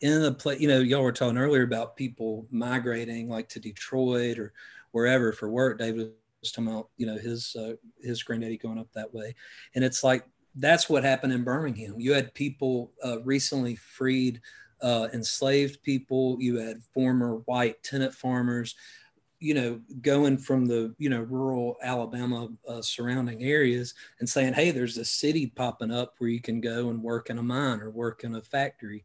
in a place. You know, y'all were talking earlier about people migrating like to Detroit or wherever for work. David was talking about, you know, his uh, his granddaddy going up that way, and it's like that's what happened in Birmingham. You had people uh, recently freed uh, enslaved people. You had former white tenant farmers you know, going from the, you know, rural Alabama uh, surrounding areas and saying, hey, there's a city popping up where you can go and work in a mine or work in a factory.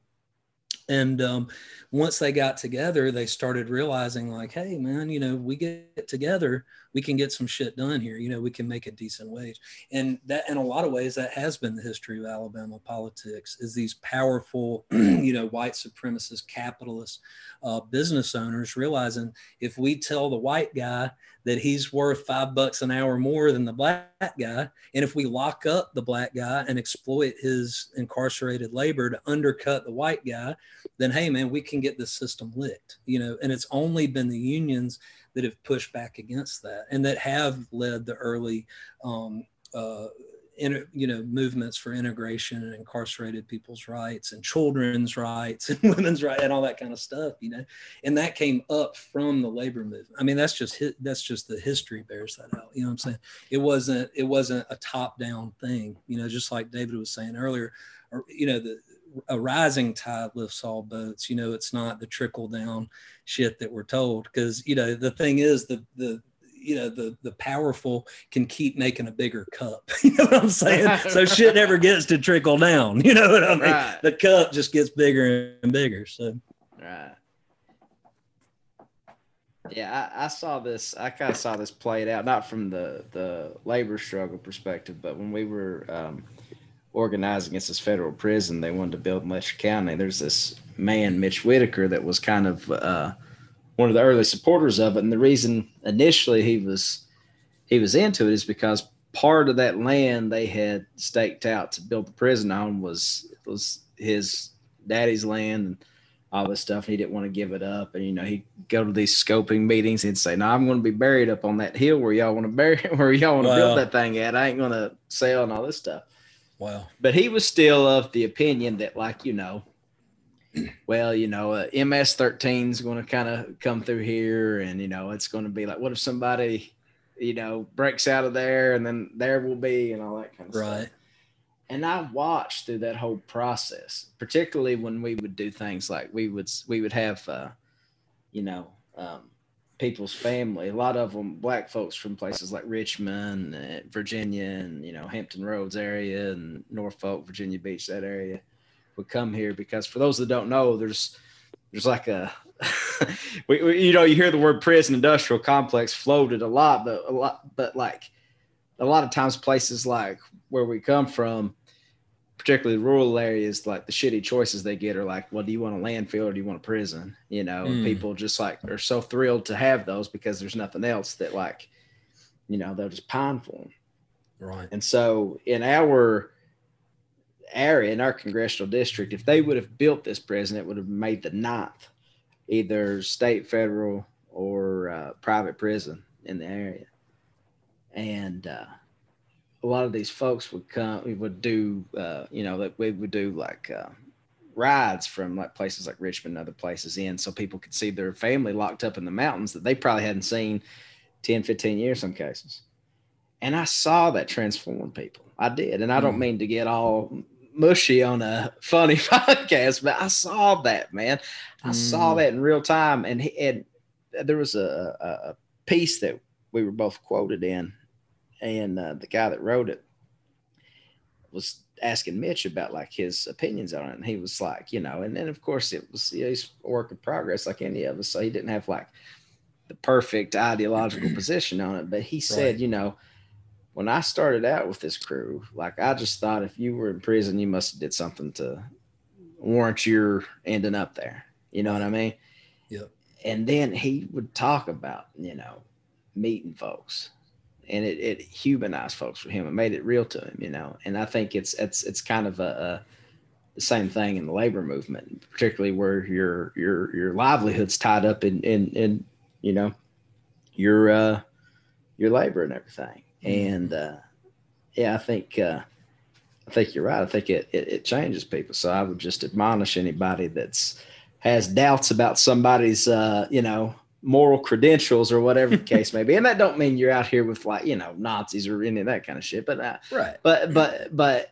And um, once they got together, they started realizing, like, hey, man, you know, we get together, we can get some shit done here. You know, we can make a decent wage. And that, in a lot of ways, that has been the history of Alabama politics is these powerful, you know, white supremacist capitalist uh, business owners realizing if we tell the white guy that he's worth five bucks an hour more than the black guy. And if we lock up the black guy and exploit his incarcerated labor to undercut the white guy, then hey, man, we can get the system licked, you know. And it's only been the unions that have pushed back against that and that have led the early um, uh, you know movements for integration and incarcerated people's rights and children's rights and women's rights and all that kind of stuff you know? And that came up from the labor movement. I mean that's just that's just the history bears that out you know what i'm saying? It wasn't it wasn't a top down thing you know just like david was saying earlier or you know the a rising tide lifts all boats you know it's not the trickle down shit that we're told. Because you know the thing is the the you know the the powerful can keep making a bigger cup you know what i'm saying? So shit never gets to trickle down you know what i mean? Right. the cup just gets bigger and bigger so. Right. Yeah I, I saw this i kind of saw this played out not from the the labor struggle perspective but when we were um, organizing against this federal prison they wanted to build in Letcher County. There's this man, Mitch Whitaker, that was kind of uh, one of the early supporters of it. And the reason initially he was he was into it is because part of that land they had staked out to build the prison on was was his daddy's land and all this stuff. And he didn't want to give it up. And you know, he'd go to these scoping meetings. He'd say, "No, I'm going to be buried up on that hill where y'all want to bury, where y'all want to wow. build that thing at. I ain't going to sell and all this stuff." Wow. But he was still of the opinion that, like, you know, well, you know, uh, MS 13 is going to kind of come through here, and you know, it's going to be like, what if somebody, you know, breaks out of there, and then there will be, and all that kind of right. stuff. And I watched through that whole process, particularly when we would do things like we would we would have, uh, you know, um, people's family. A lot of them black folks from places like Richmond, uh, Virginia, and you know Hampton Roads area, and Norfolk, Virginia Beach, that area would come here because for those that don't know, there's there's like a we, we, you know you hear the word prison industrial complex floated a lot, but a lot but like a lot of times places like where we come from, particularly rural areas, like the shitty choices they get are like, well, do you want a landfill or do you want a prison? You know, mm. people just like are so thrilled to have those because there's nothing else that like, you know, they'll just pine for them. Right. And so in our area in our congressional district, if they would have built this prison, it would have made the ninth, either state, federal, or uh, private prison in the area. And uh, a lot of these folks would come, we would do, uh, you know, that we would do like uh, rides from like places like Richmond and other places in so people could see their family locked up in the mountains that they probably hadn't seen 10, 15 years, some cases. And I saw that transform people. I did. And I don't hmm. mean to get all mushy on a funny podcast, but I saw that, man. I mm. saw that in real time. And, he, and there was a, a, piece that we were both quoted in, and uh, the guy that wrote it was asking Mitch about like his opinions on it. And he was like, you know, and then of course it was, you know, he's a work in progress like any of us. So he didn't have like the perfect ideological position on it. But he said, right. you know, when I started out with this crew, like I just thought if you were in prison, you must have did something to warrant your ending up there. You know what I mean? Yep. And then he would talk about, you know, meeting folks. And it, it humanized folks for him. It made it real to him, you know. And I think it's it's it's kind of a, a the same thing in the labor movement, particularly where your your your livelihood's tied up in in, in you know your uh your labor and everything. And uh yeah, I think uh I think you're right. I think it, it, it changes people. So I would just admonish anybody that's has doubts about somebody's uh, you know, moral credentials or whatever the case may be. And that don't mean you're out here with like, you know, Nazis or any of that kind of shit. But uh, Right. but but but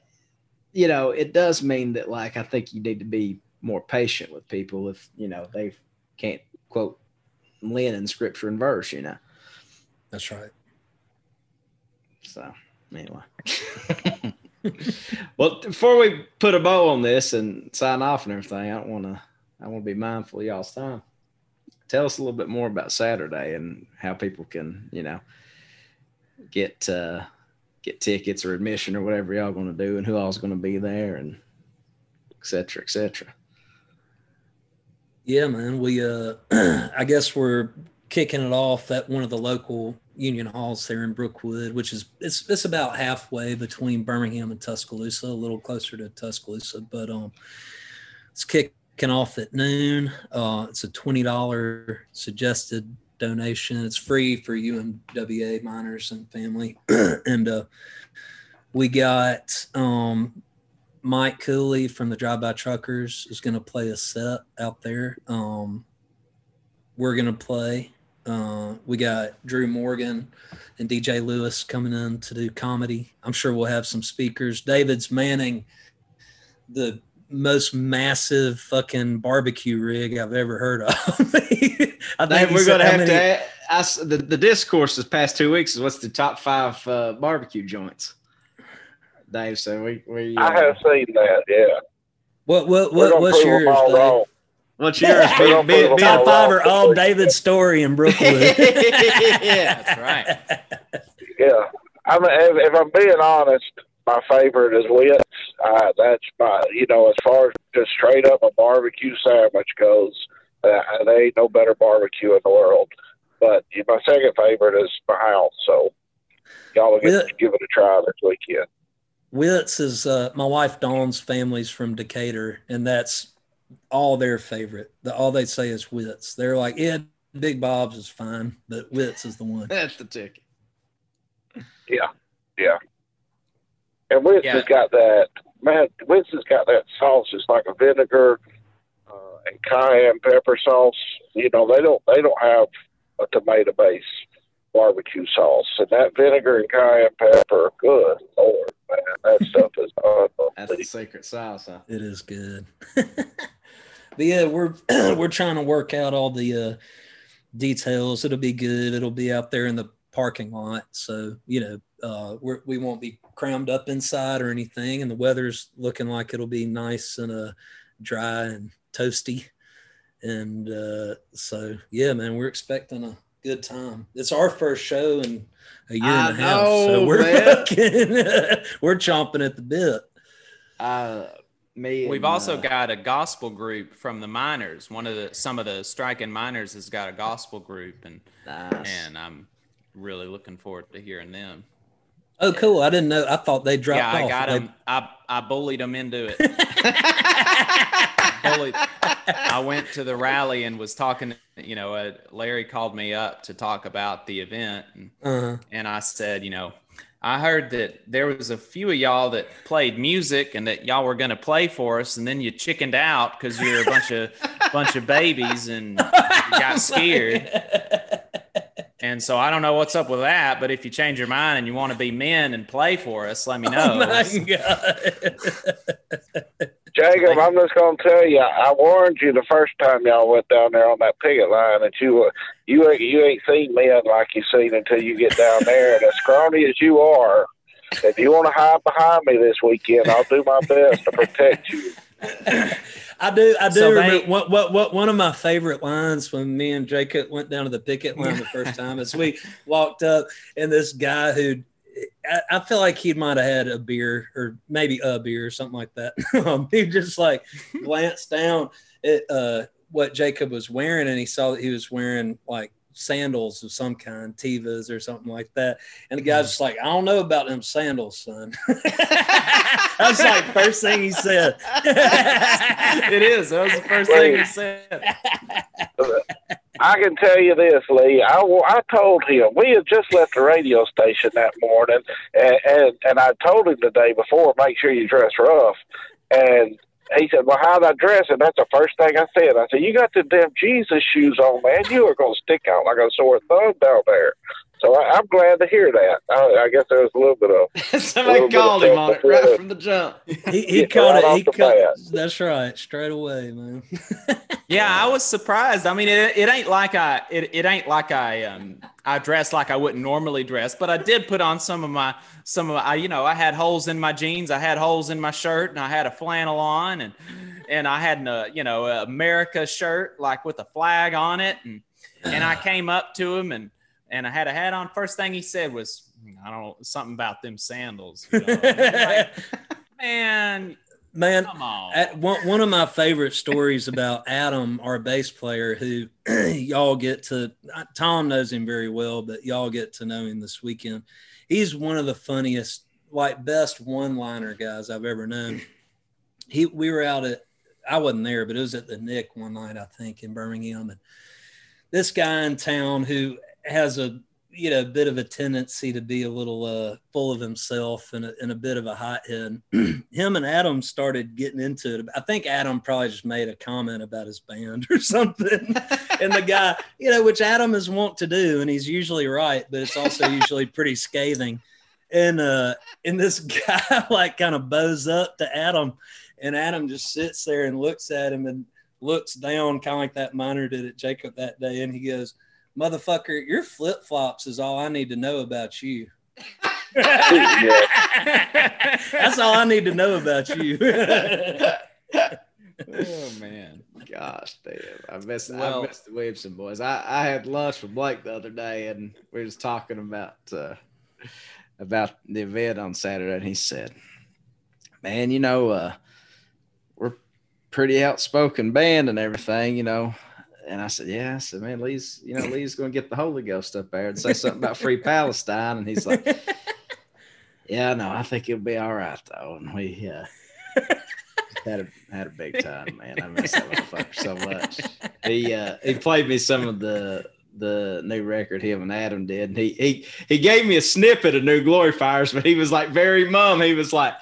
you know, it does mean that like I think you need to be more patient with people if you know they can't quote Lenin scripture and verse, you know. That's right. So anyway. well, before we put a bow on this and sign off and everything, I don't want to. I want to be mindful of y'all's time. Tell us a little bit more about Saturday and how people can, you know, get uh, get tickets or admission or whatever y'all going to do, and who all's going to be there, and et cetera, et cetera. Yeah, man. We uh I guess we're kicking it off at one of the local union halls there in Brookwood, which is it's it's about halfway between Birmingham and Tuscaloosa, a little closer to Tuscaloosa, but um it's kicking off at noon. Uh it's a twenty dollar suggested donation. It's free for UMWA miners and family. and uh we got um Mike Cooley from the Drive By Truckers is going to play a set out there. Um, we're going to play. Uh, we got Drew Morgan and DJ Lewis coming in to do comedy. I'm sure we'll have some speakers. David's manning the most massive fucking barbecue rig I've ever heard of. I think we're going to have many- to. Ask, the the discourse this past two weeks is what's the top five uh, barbecue joints. Dave, so we we. Uh, I have seen that. Yeah. What what what what's yours? Dave? wrong. What's yours? We're Be, gonna be, be Top all five wrong. are all David's story in Brooklyn. yeah, That's right. Yeah. I mean, if, if I'm being honest, my favorite is Whitt's. Uh, that's my, you know, as far as just straight up a barbecue sandwich goes, uh, there ain't no better barbecue in the world. But my second favorite is my house. So y'all will get Yeah. to give it a try this weekend. Whitt's is uh, my wife Dawn's family's from Decatur, and that's all their favorite. The, all they say is Whitt's. They're like, yeah, Big Bob's is fine, but Whitt's is the one. that's the ticket. And Whitt's Yeah. has got that, man, Whitt's has got that sauce. It's like a vinegar uh, and cayenne pepper sauce. You know, they don't, they don't have a tomato base barbecue sauce. And that vinegar and cayenne pepper, good Lord, man, that stuff is That's the unbelievable. secret sauce. Huh? It is good. but yeah, we're we're trying to work out all the uh, details. It'll be good. It'll be out there in the parking lot, so you know uh, we're, we won't be crammed up inside or anything. And the weather's looking like it'll be nice and uh, dry and toasty. And uh, so yeah, man, we're expecting a good time. It's our first show in a year I and a half, so we're fucking, we're chomping at the bit. Uh, me. We've and, also uh, got a gospel group from the miners. One of the some of the striking miners has got a gospel group, and Nice. and I'm really looking forward to hearing them. Oh, cool! I didn't know. I thought they dropped yeah, I off. got They- them. I I bullied them into it. bullied. I went to the rally and was talking. You know, uh, Larry called me up to talk about the event, and, Uh-huh. and I said, you know, I heard that there was a few of y'all that played music and that y'all were going to play for us, and then you chickened out because you're a bunch of bunch of babies and got scared. And so I don't know what's up with that, but if you change your mind and you want to be men and play for us, let me know. Oh my god! Jacob, I'm just going to tell you, I warned you the first time y'all went down there on that picket line that you uh, you ain't- you ain't seen men like you seen until you get down there. And as scrawny as you are, if you want to hide behind me this weekend, I'll do my best to protect you. I do. I do So they- remember what, what what one of my favorite lines when me and Jacob went down to the picket line the first time is we walked up and this guy who I, I feel like he might have had a beer or maybe a beer or something like that. um, he just like glanced down at uh, what Jacob was wearing and he saw that he was wearing like sandals of some kind, Tevas or something like that. And the guy's mm. just like, I don't know about them sandals, son. That's like first thing he said. it is. That was the first thing he said. I can tell you this, Lee. I, I told him we had just left the radio station that morning, and, and and I told him the day before, make sure you dress rough. And he said, "Well, how'd I dress?" And that's the first thing I said. I said, "You got the damn Jesus shoes on, man. You are gonna stick out like a sore thumb down there." So I, am glad to hear that. I, I, guess there was a little bit of somebody called him on it right from the jump. He, he caught right it. He caught, that's right, straight away, man. yeah, I was surprised. I mean, it, it ain't like I it, it ain't like I um I dress like I wouldn't normally dress, but I did put on some of my some of my, you know I had holes in my jeans, I had holes in my shirt, and I had a flannel on, and and I had a uh, you know a America shirt like with a flag on it, and and I came up to him and and I had a hat on. First thing he said was, I don't know, something about them sandals. You know? like, man, man, on. one, one of my favorite stories about Adam, our bass player, who y'all get to, Tom knows him very well, but y'all get to know him this weekend. He's one of the funniest, like best one-liner guys I've ever known. He, we were out at, I wasn't there, but it was at the Nick one night, I think, in Birmingham, and this guy in town who has a you know a bit of a tendency to be a little uh, full of himself and a, and a bit of a hothead. Him and Adam started getting into it. I think Adam probably just made a comment about his band or something, and the guy, you know, which Adam is wont to do, and he's usually right, but it's also usually pretty scathing. And uh, and this guy like kind of bows up to Adam, and Adam just sits there and looks at him and looks down, kind of like that miner did at Jacob that day, and he goes motherfucker, your flip flops is all I need to know about you. That's all I need to know about you. oh man, gosh damn! I missed well, I missed the Williamson boys. I, I had lunch with Blake the other day, and we were just talking about uh, about the event on Saturday, and he said, "Man, you know, uh, we're pretty outspoken band and everything, you know." And I said, yeah. I said, man, Lee's, you know, Lee's going to get the Holy Ghost up there and say something about free Palestine. And he's like, yeah, no, I think it'll be all right though. And we uh, had a had a big time, man. I miss that motherfucker so much. He uh, he played me some of the the new record him and Adam did. And he he he gave me a snippet of New Glory Fires, but he was like very mum. He was like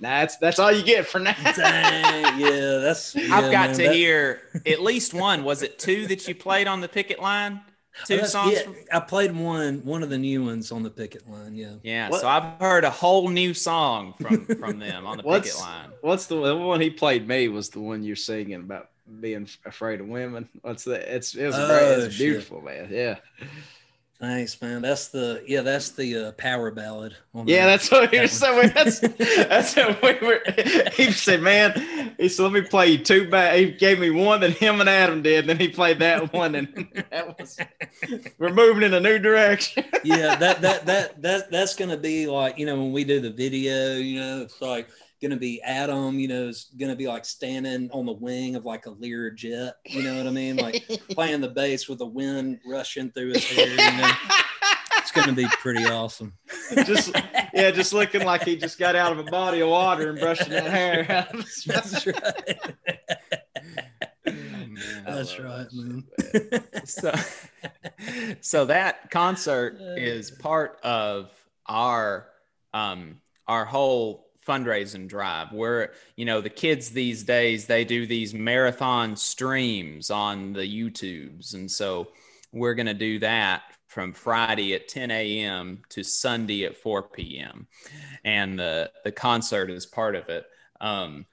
that's that's all you get for now. Dang, yeah, that's. Yeah, I've got man, to that... hear at least one. Was it two that you played on the picket line? Two uh, songs. Yeah, from... I played one one of the new ones on the picket line. Yeah. Yeah. What? So I've heard a whole new song from from them on the picket line. What's the, the one he played me was the one you're singing about being afraid of women. What's that? It's it's oh, great. It's beautiful, man. Yeah. Nice man. That's the yeah. That's the uh, power ballad. yeah, that's what he was saying. That's that's what we were. He said, "Man," he said, "Let me play you two back." He gave me one that him and Adam did. Then he played that one, and that was. We're moving in a new direction. yeah, that that that that that's gonna be like you know when we do the video. You know, it's like going to be Adam, you know, is going to be like standing on the wing of like a Lear jet. You know what I mean? Like playing the bass with the wind rushing through his hair. You know? it's going to be pretty awesome. just yeah, just looking like he just got out of a body of water and brushing that hair. Out. of That's right. That's right, man. so, so that concert is part of our um our whole fundraising drive. Where you know the kids these days they do these marathon streams on the youtubes. And so we're going to do that from friday at 10 a.m to sunday at 4 p.m and the the concert is part of it. Um,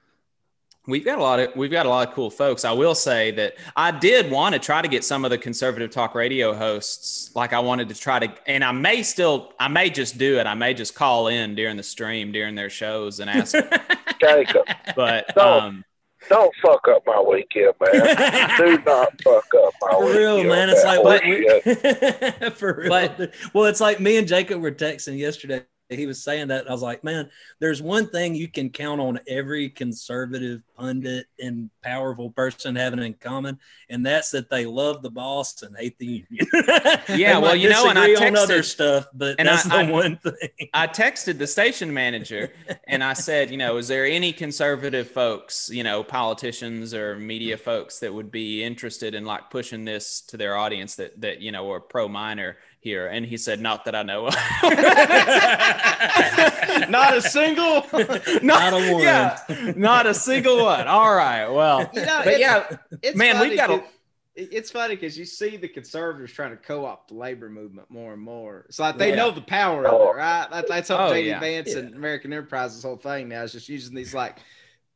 We've got a lot of we've got a lot of cool folks. I will say that I did want to try to get some of the conservative talk radio hosts. Like I wanted to try to, and I may still, I may just do it. I may just call in during the stream during their shows and ask. Jacob, but don't, um, don't fuck up my weekend, man. do not fuck up my For weekend. real, man. It's like what? For real. But, well, it's like me and Jacob were texting yesterday he was saying that. I was like, man, there's one thing you can count on every conservative pundit and powerful person having in common, and that's that they love the boss and hate the union. Yeah, well, you know, and I texted other stuff, but and that's I- the I- one thing. I texted the station manager and I said, you know, is there any conservative folks, you know, politicians or media folks that would be interested in like pushing this to their audience that that you know are pro minor here? And he said, not that I know of. Not a single. Not a one. Yeah, not a single one. All right. Well, You know, but it's- yeah, It's Man, we've funny got a- 'cause- It's funny because you see the conservatives trying to co-opt the labor movement more and more. It's like they Yeah. know the power of it, right? That's how Oh, JD yeah. Vance Yeah. and American Enterprise's whole thing now is just using these like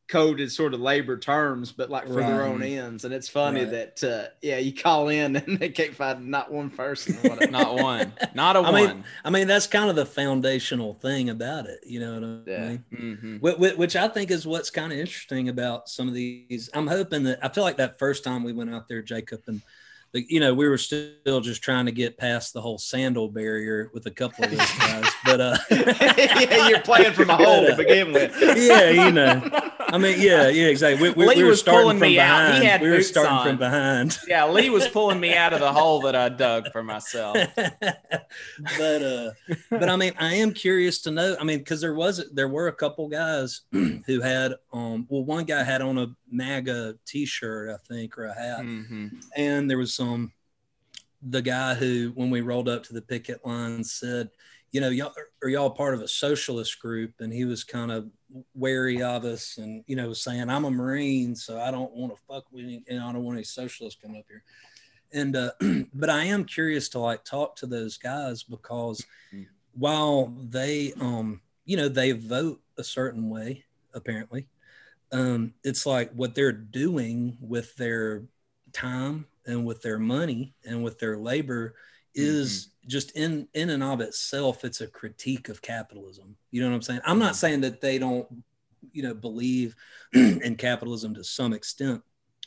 coded sort of labor terms, but like for their own ends. And it's funny Right. that uh, yeah, you call in and they can't find not one person. Not one, not a I one. mean, I mean, that's kind of the foundational thing about it. You know what I Yeah. mean? hmm Wh- wh- Which I think is what's kind of interesting about some of these. I'm hoping that I feel like that first time we went out there, Jacob, and the, you know we were still just trying to get past the whole sandal barrier with a couple of those guys. But uh, yeah, you're playing from a hole to begin with. yeah, you know, I mean, yeah, yeah, exactly. We, we, Lee we were was starting pulling from me out. behind. He had we were starting on. from behind. Yeah, Lee was pulling me out of the hole that I dug for myself. but uh but i mean i am curious to know i mean because there was there were a couple guys who had um well one guy had on a maga t-shirt i think or a hat hmm and there was some the guy who when we rolled up to the picket line said you know y'all are y'all part of a socialist group and he was kind of wary of us and you know saying i'm a marine so i don't want to fuck with any, and i don't want any socialists coming up here and uh but i am curious to like talk to those guys because Mm. while they um you know they vote a certain way apparently um it's like what they're doing with their time and with their money and with their labor is just in in and of itself it's a critique of capitalism. You know what i'm saying? I'm not saying that they don't you know believe in capitalism to some extent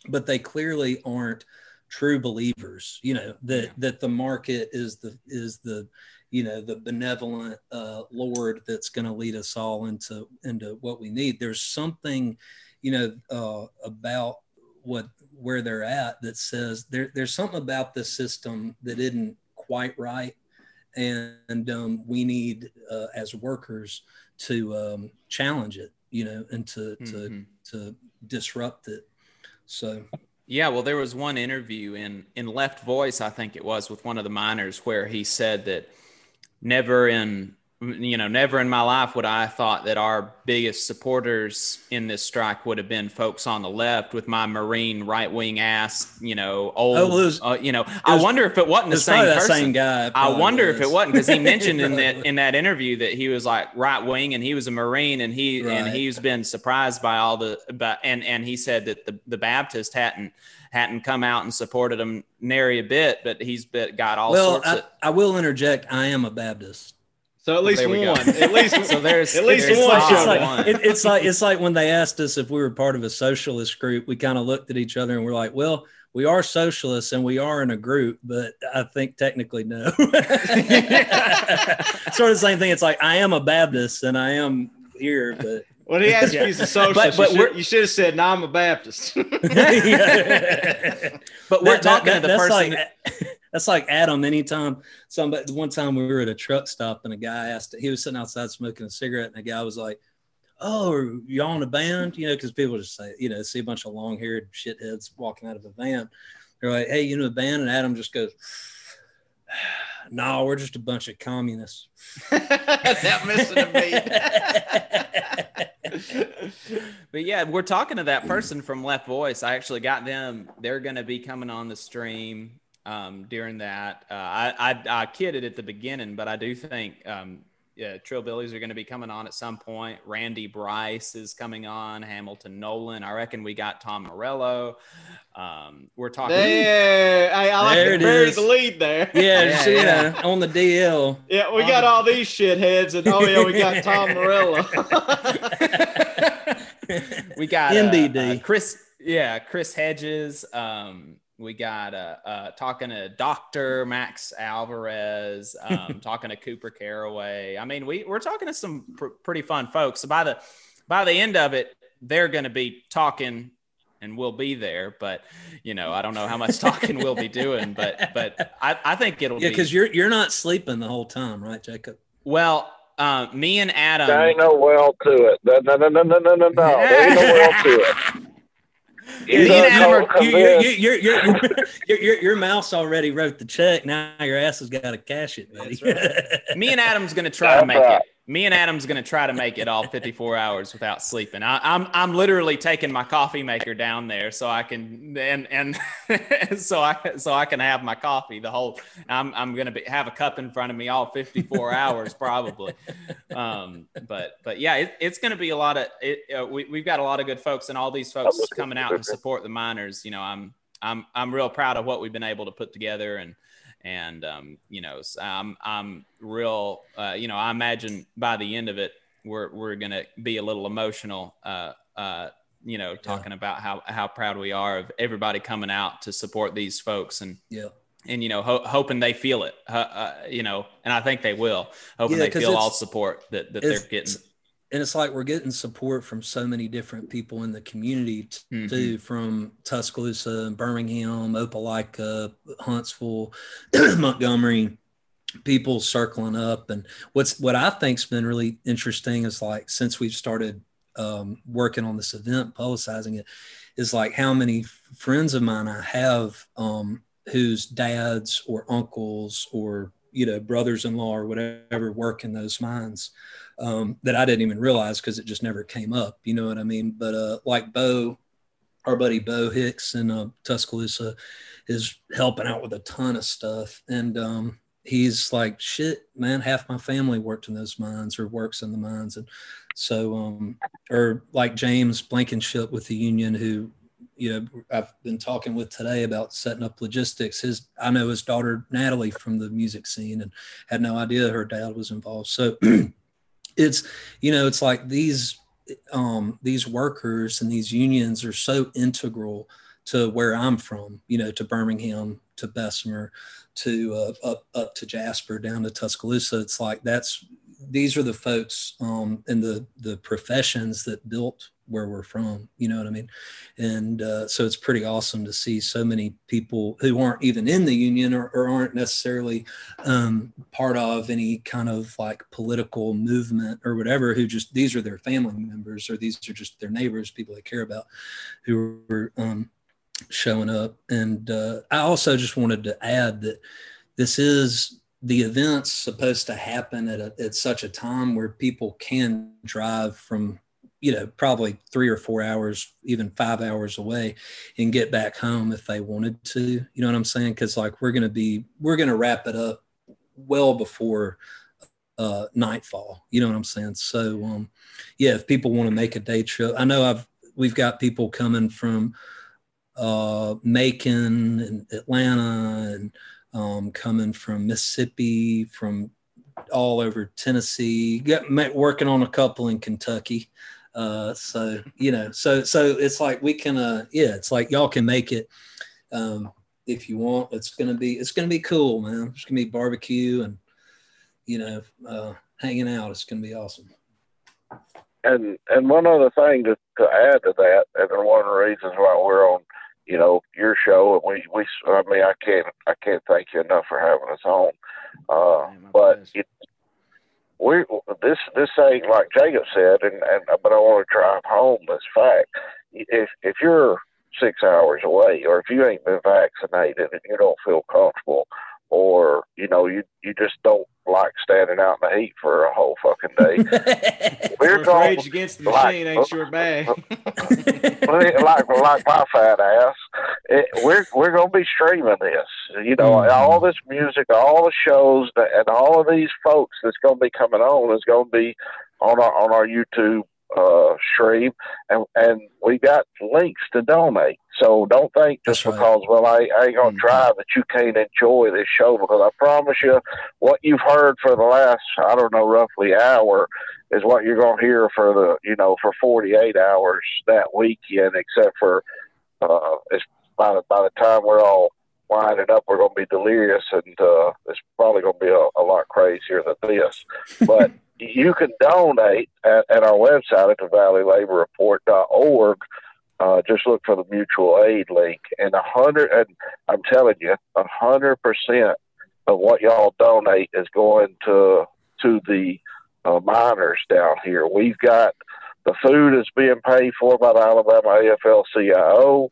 but they clearly aren't true believers you know that that the market is the is the you know the benevolent uh, lord that's going to lead us all into into what we need. There's something you know uh, about what where they're at that says there, there's something about this system that isn't quite right. And um, we need uh, as workers to um, challenge it you know and to to Mhm. to disrupt it. So. Yeah, well, there was one interview in in Left Voice, I think it was, with one of the miners, where he said that never in you know never in my life would I have thought that our biggest supporters in this strike would have been folks on the left with my marine right wing ass, you know, old, Oh, well, was- uh, you know. I wonder if it wasn't the it's same that person. same guy I wonder if it was. wasn't because he mentioned in that in that interview that he was like right wing and he was a marine and he and he's been surprised by all the but and and he said that the the Baptist hadn't hadn't come out and supported him nary a bit, but he's been, got all well sorts I, of. I will interject i am a baptist So at least There one. At least So there's At least there's one solid it's like, one. it- it's like it's like when they asked us if we were part of a socialist group we kind of looked at each other and we're like well we are socialists and we are in a group but i think technically no sort of the same thing it's like i am a baptist and i am here but when he asked Yeah. you he's a socialist, but you, should, you should have said, "No, I'm a Baptist." But we're That- that- talking that- to the that's person. Like, that's like Adam. Anytime somebody, one time we were at a truck stop and a guy asked, he was sitting outside smoking a cigarette, and a guy was like, "Oh, are y'all in a band?" You know, because people just say, you know, see a bunch of long-haired shitheads walking out of a van. They're like, "Hey, you know a band?" And Adam just goes, "No, we're just a bunch of communists." Not missing a beat. But yeah, we're talking to that person from Left Voice. I actually got them. They're going to be coming on the stream um, during that. Uh, I, I I kidded at the beginning, but I do think um, yeah, Trillbillies are going to be coming on at some point. Randy Bryce is coming on. Hamilton Nolan. I reckon we got Tom Morello. Um, we're talking. Yeah, hey, I like There to it bury is. the lead there. Yeah, Yeah, just, you yeah. on the DL. Yeah, we got all these shitheads, and oh yeah, we got Tom Morello. we got uh, MBD. uh, Chris. Yeah, Chris Hedges. Um, we got uh, uh, talking to Doctor Max Alvarez, um, talking to Cooper Caraway. I mean, we we're talking to some pr- pretty fun folks. So by the by the end of it, they're going to be talking and we'll be there. But you know, I don't know how much talking we'll be doing, but but I, I think it'll yeah, be because you're you're not sleeping the whole time, right, Jacob? well. Uh, me and Adam. There ain't no well to it. No, no, no, no, no, no, no. no. There ain't no well to it. You You, you, your, your, your mouse already wrote the check. Now your ass has got to cash it, buddy. me and Adam's gonna try to make right. it. Me and Adam's gonna try to make it all 54 hours without sleeping. I, I'm I'm literally taking my coffee maker down there so I can and and so I so I can have my coffee the whole. I'm I'm gonna be, have a cup in front of me all 54 hours probably. Um, but but yeah, it, it's gonna be a lot of it. Uh, we we've got a lot of good folks and all these folks coming out to support the miners. You know, I'm I'm I'm real proud of what we've been able to put together and and um, you know I'm I'm real uh, you know I imagine by the end of it we're we're gonna be a little emotional uh, uh, you know talking about how how proud we are of everybody coming out to support these folks and yeah. and you know ho- hoping they feel it. Uh, uh, you know and I think they will. Hoping Yeah, they feel all support that that they're getting And it's like we're getting support from so many different people in the community t- Mhm. too, from Tuscaloosa, Birmingham, Opelika, Huntsville, Montgomery, people circling up. And what's what I think's been really interesting is like since we've started um, working on this event, publicizing it, is like how many friends of mine I have um, whose dads or uncles or you know brothers-in-law or whatever work in those mines um, that I didn't even realize because it just never came up. You know what I mean? But uh, like Bo, our buddy Bo Hicks in uh, Tuscaloosa is helping out with a ton of stuff. And um, he's like, shit, man, half my family worked in those mines or works in the mines. And so, um, or like James Blankenship with the union, who, you know, I've been talking with today about setting up logistics. His, I know his daughter Natalie from the music scene and had no idea her dad was involved. So it's, you know, it's like these, um, these workers and these unions are so integral to where I'm from, you know, to Birmingham, to Bessemer, to uh, up up to Jasper, down to Tuscaloosa. It's like that's these are the folks um, and the the professions that built where we're from. You know what I mean? And uh, so it's pretty awesome to see so many people who aren't even in the union or, or aren't necessarily um, part of any kind of like political movement or whatever. Who just these are their family members or these are just their neighbors, people they care about, who are um, showing up. And uh, I also just wanted to add that this is the event's supposed to happen at, a, at such a time where people can drive from you know probably three or four hours even five hours away and get back home if they wanted to. You know what i'm saying? Because like we're gonna be we're gonna wrap it up well before uh nightfall. You know what i'm saying? So um yeah if people want to make a day trip i know i've we've got people coming from uh, Macon and Atlanta and um, coming from Mississippi, from all over Tennessee, got, working on a couple in Kentucky. Uh, so, you know, so, so it's like we can, uh, yeah, it's like y'all can make it. Um, if you want, it's to be, it's to be cool, man. It's to be barbecue and, you know, uh, hanging out. It's to be awesome. And and one other thing to, to add to that, and one of the reasons why we're on, you know, your show, and we we I mean I can't I can't thank you enough for having us on. Uh, my but it, we this this ain't like Jacob said, and, and but I want to drive home this fact. If if you're six hours away, or if you ain't been vaccinated and you don't feel comfortable, or you know you you just don't like standing out in the heat for a whole fucking day, we're First going Rage Against the like- Machine ain't your bag. like like my fat ass. It, we're we're gonna be streaming this. You know, Mhm. all this music, all the shows, that, and all of these folks that's gonna be coming on is gonna be on our on our YouTube uh, stream, and and we got links to donate. So don't think just That's right. because well I, I ain't gonna Mhm. drive that you can't enjoy this show because I promise you, what you've heard for the last I don't know roughly hour is what you're going to hear for the you know for 48 hours that weekend except for uh it's by the by the time we're all winding up, we're going to be delirious, and uh, it's probably going to be a, a lot crazier than this. But you can donate at, at our website at the valleylaborreport.org. Uh, just look for the mutual aid link, and a hundred. And I'm telling you, a hundred percent of what y'all donate is going to to the uh, miners down here. We've got the food is being paid for by the Alabama AFL-CIO.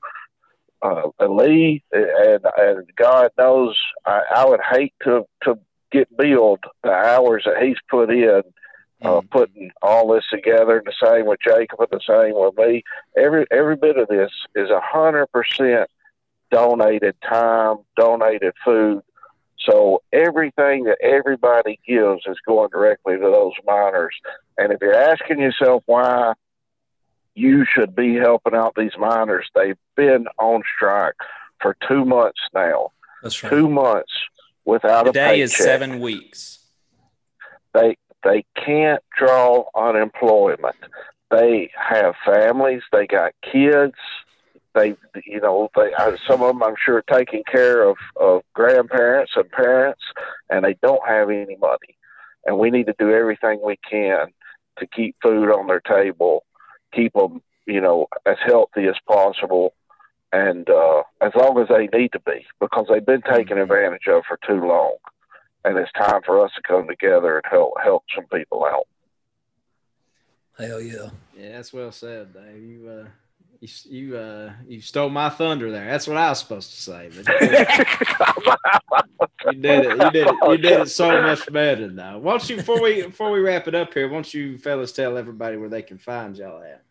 Uh, and Lee, and and God knows, I, I would hate to to get billed the hours that he's put in uh, mm. putting all this together. The same with Jacob, and the same with me. Every every bit of this is a hundred percent donated time, donated food. So everything that everybody gives is going directly to those miners. And if you're asking yourself why you should be helping out these miners, they've been on strike for two months now. That's right. Two months without Today a paycheck. is seven weeks. They they can't draw unemployment. They have families. They got kids. They, you know, they some of them I'm sure are taking care of of grandparents and parents, and they don't have any money. And we need to do everything we can to keep food on their table, keep them, you know, as healthy as possible, and uh, as long as they need to be, because they've been taken Mm-hmm. advantage of for too long and it's time for us to come together and help help some people out. Hell yeah. Yeah, that's well said, Dave. You uh, you you uh, you stole my thunder there. That's what I was supposed to say, but you did it. You did it. You did it so much better now. Why don't you before we before we wrap it up here? Why don't you fellas tell everybody where they can find y'all at?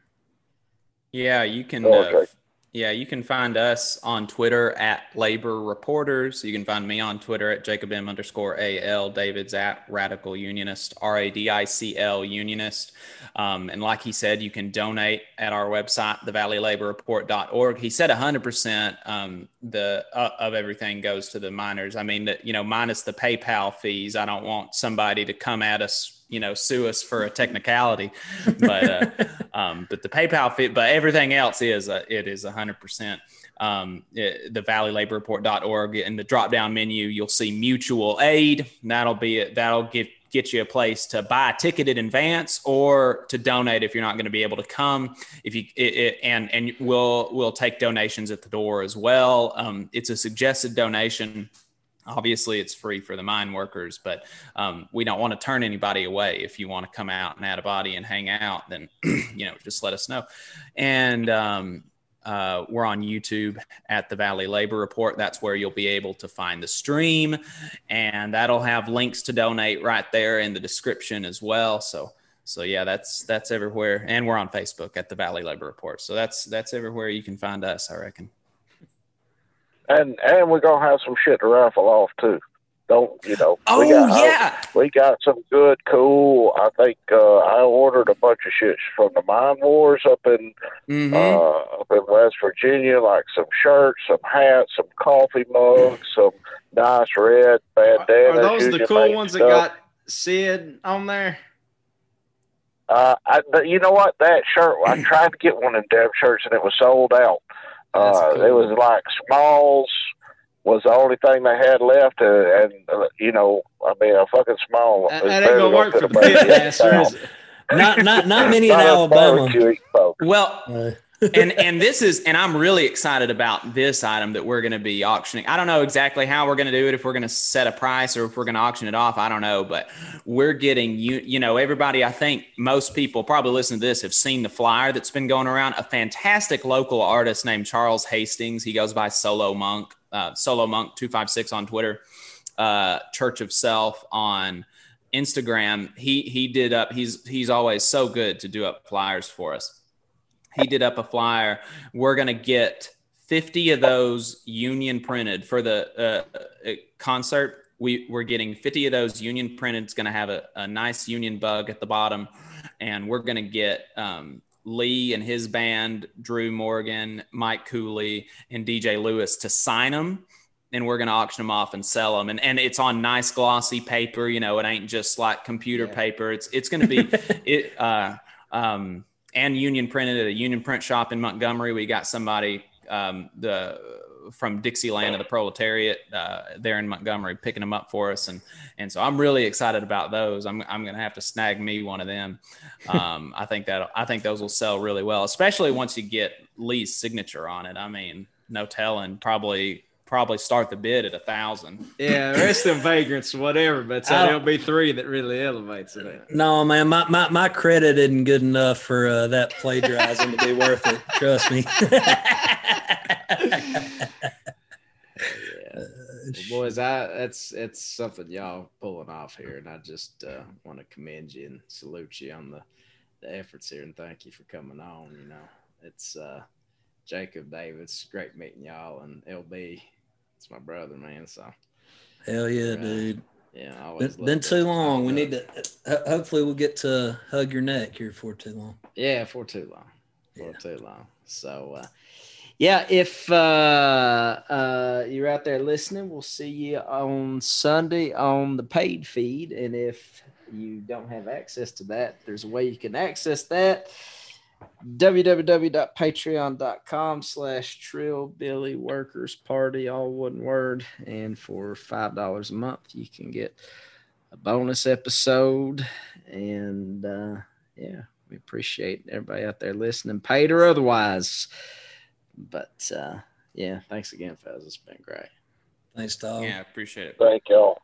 Yeah, you can. Okay. Uh, yeah, you can find us on Twitter at Labor Reporters. You can find me on Twitter at Jacob M underscore AL. David's at Radical Unionist, R A D I C L Unionist. Um, and like he said, you can donate at our website, thevalleylaborreport.org. He said 100% um, the uh, of everything goes to the miners. I mean, you know, minus the PayPal fees. I don't want somebody to come at us you know sue us for a technicality. But uh, um, but the paypal fee but everything else is uh, it is 100% um, it, the valleylaborreport.org in the drop down menu you'll see mutual aid. That'll be it that'll give get you a place to buy a ticket in advance or to donate if you're not going to be able to come. If you it, it, and and we'll we'll take donations at the door as well. Um, it's a suggested donation obviously it's free for the mine workers but um, we don't want to turn anybody away. If you want to come out and add a body and hang out then you know just let us know. And um, uh, we're on youtube at the valley labor report. That's where you'll be able to find the stream and that'll have links to donate right there in the description as well. So so yeah that's that's everywhere. And we're on facebook at the valley labor report. So that's that's everywhere you can find us i reckon And and we're gonna have some shit to raffle off too. Don't you know? oh we got, yeah we got some good, cool. I think uh, I ordered a bunch of shit from the Mine Wars up in Mhm. uh, up in West Virginia, like some shirts, some hats, some coffee mugs, some nice red bandanas. Are those the cool ones that got Sid on there? Uh, I, but you know what? That shirt, I tried to get one of them damn shirts and it was sold out. That's Uh, cool. It was like smalls was the only thing they had left, uh, and uh, you know, I mean, a fucking small. That, is that ain't gonna work for a the baby pit master, is it? Not not not many in Not us Alabama. barbecue eating folks. well Uh, and and this is and I'm really excited about this item that we're going to be auctioning. I don't know exactly how we're going to do it if we're going to set a price or if we're going to auction it off. I don't know, but we're getting you you know everybody I think most people probably listening to this have seen the flyer that's been going around. A fantastic local artist named Charles Hastings. He goes by Solo Monk, uh, Solo Monk 256 on Twitter. Uh, Church of Self on Instagram. He he did up he's he's always so good to do up flyers for us he did up a flyer. We're going to get 50 of those union printed for the uh, uh, concert. We, we're getting 50 of those union printed. It's going to have a, a nice union bug at the bottom. And we're going to get um, Lee and his band, Drew Morgan, Mike Cooley, and DJ Lewis to sign them. And we're going to auction them off and sell them. And, and it's on nice glossy paper. You know, it ain't just like computer Yeah. paper. It's, it's going to be, it, uh, um, and union printed at a union print shop in Montgomery. We got somebody, um, the from Dixieland of the proletariat uh, there in Montgomery, picking them up for us, and and so I'm really excited about those. I'm I'm gonna have to snag me one of them. Um, I think that I think those will sell really well, especially once you get Lee's signature on it. I mean, no telling, probably probably start the bid at a thousand. Yeah, the rest of them vagrants, whatever, but so there'll be three that really elevates it. No, man, my, my, my credit isn't good enough for uh, that plagiarizing to be worth it. Trust me. yeah. Well, boys, I that's it's something y'all pulling off here, and I just uh, want to commend you and salute you on the the efforts here, and thank you for coming on. You know, it's uh, Jacob Davis, great meeting y'all, and LB it's my brother, man. So hell yeah, dude. Yeah, been, been too long. We need to. Uh, hopefully, we'll get to hug your neck here for too long. Yeah, for too long. For yeah. too long. So, uh, yeah, if uh, uh, you're out there listening, we'll see you on Sunday on the paid feed. And if you don't have access to that, there's a way you can access that www.patreon.com slash trillbilly workers party all one word. And for five dollars a month you can get a bonus episode. And uh yeah we appreciate everybody out there listening paid or otherwise. But uh yeah thanks again fellas. It's been great. Thanks dog yeah appreciate it. Thank y'all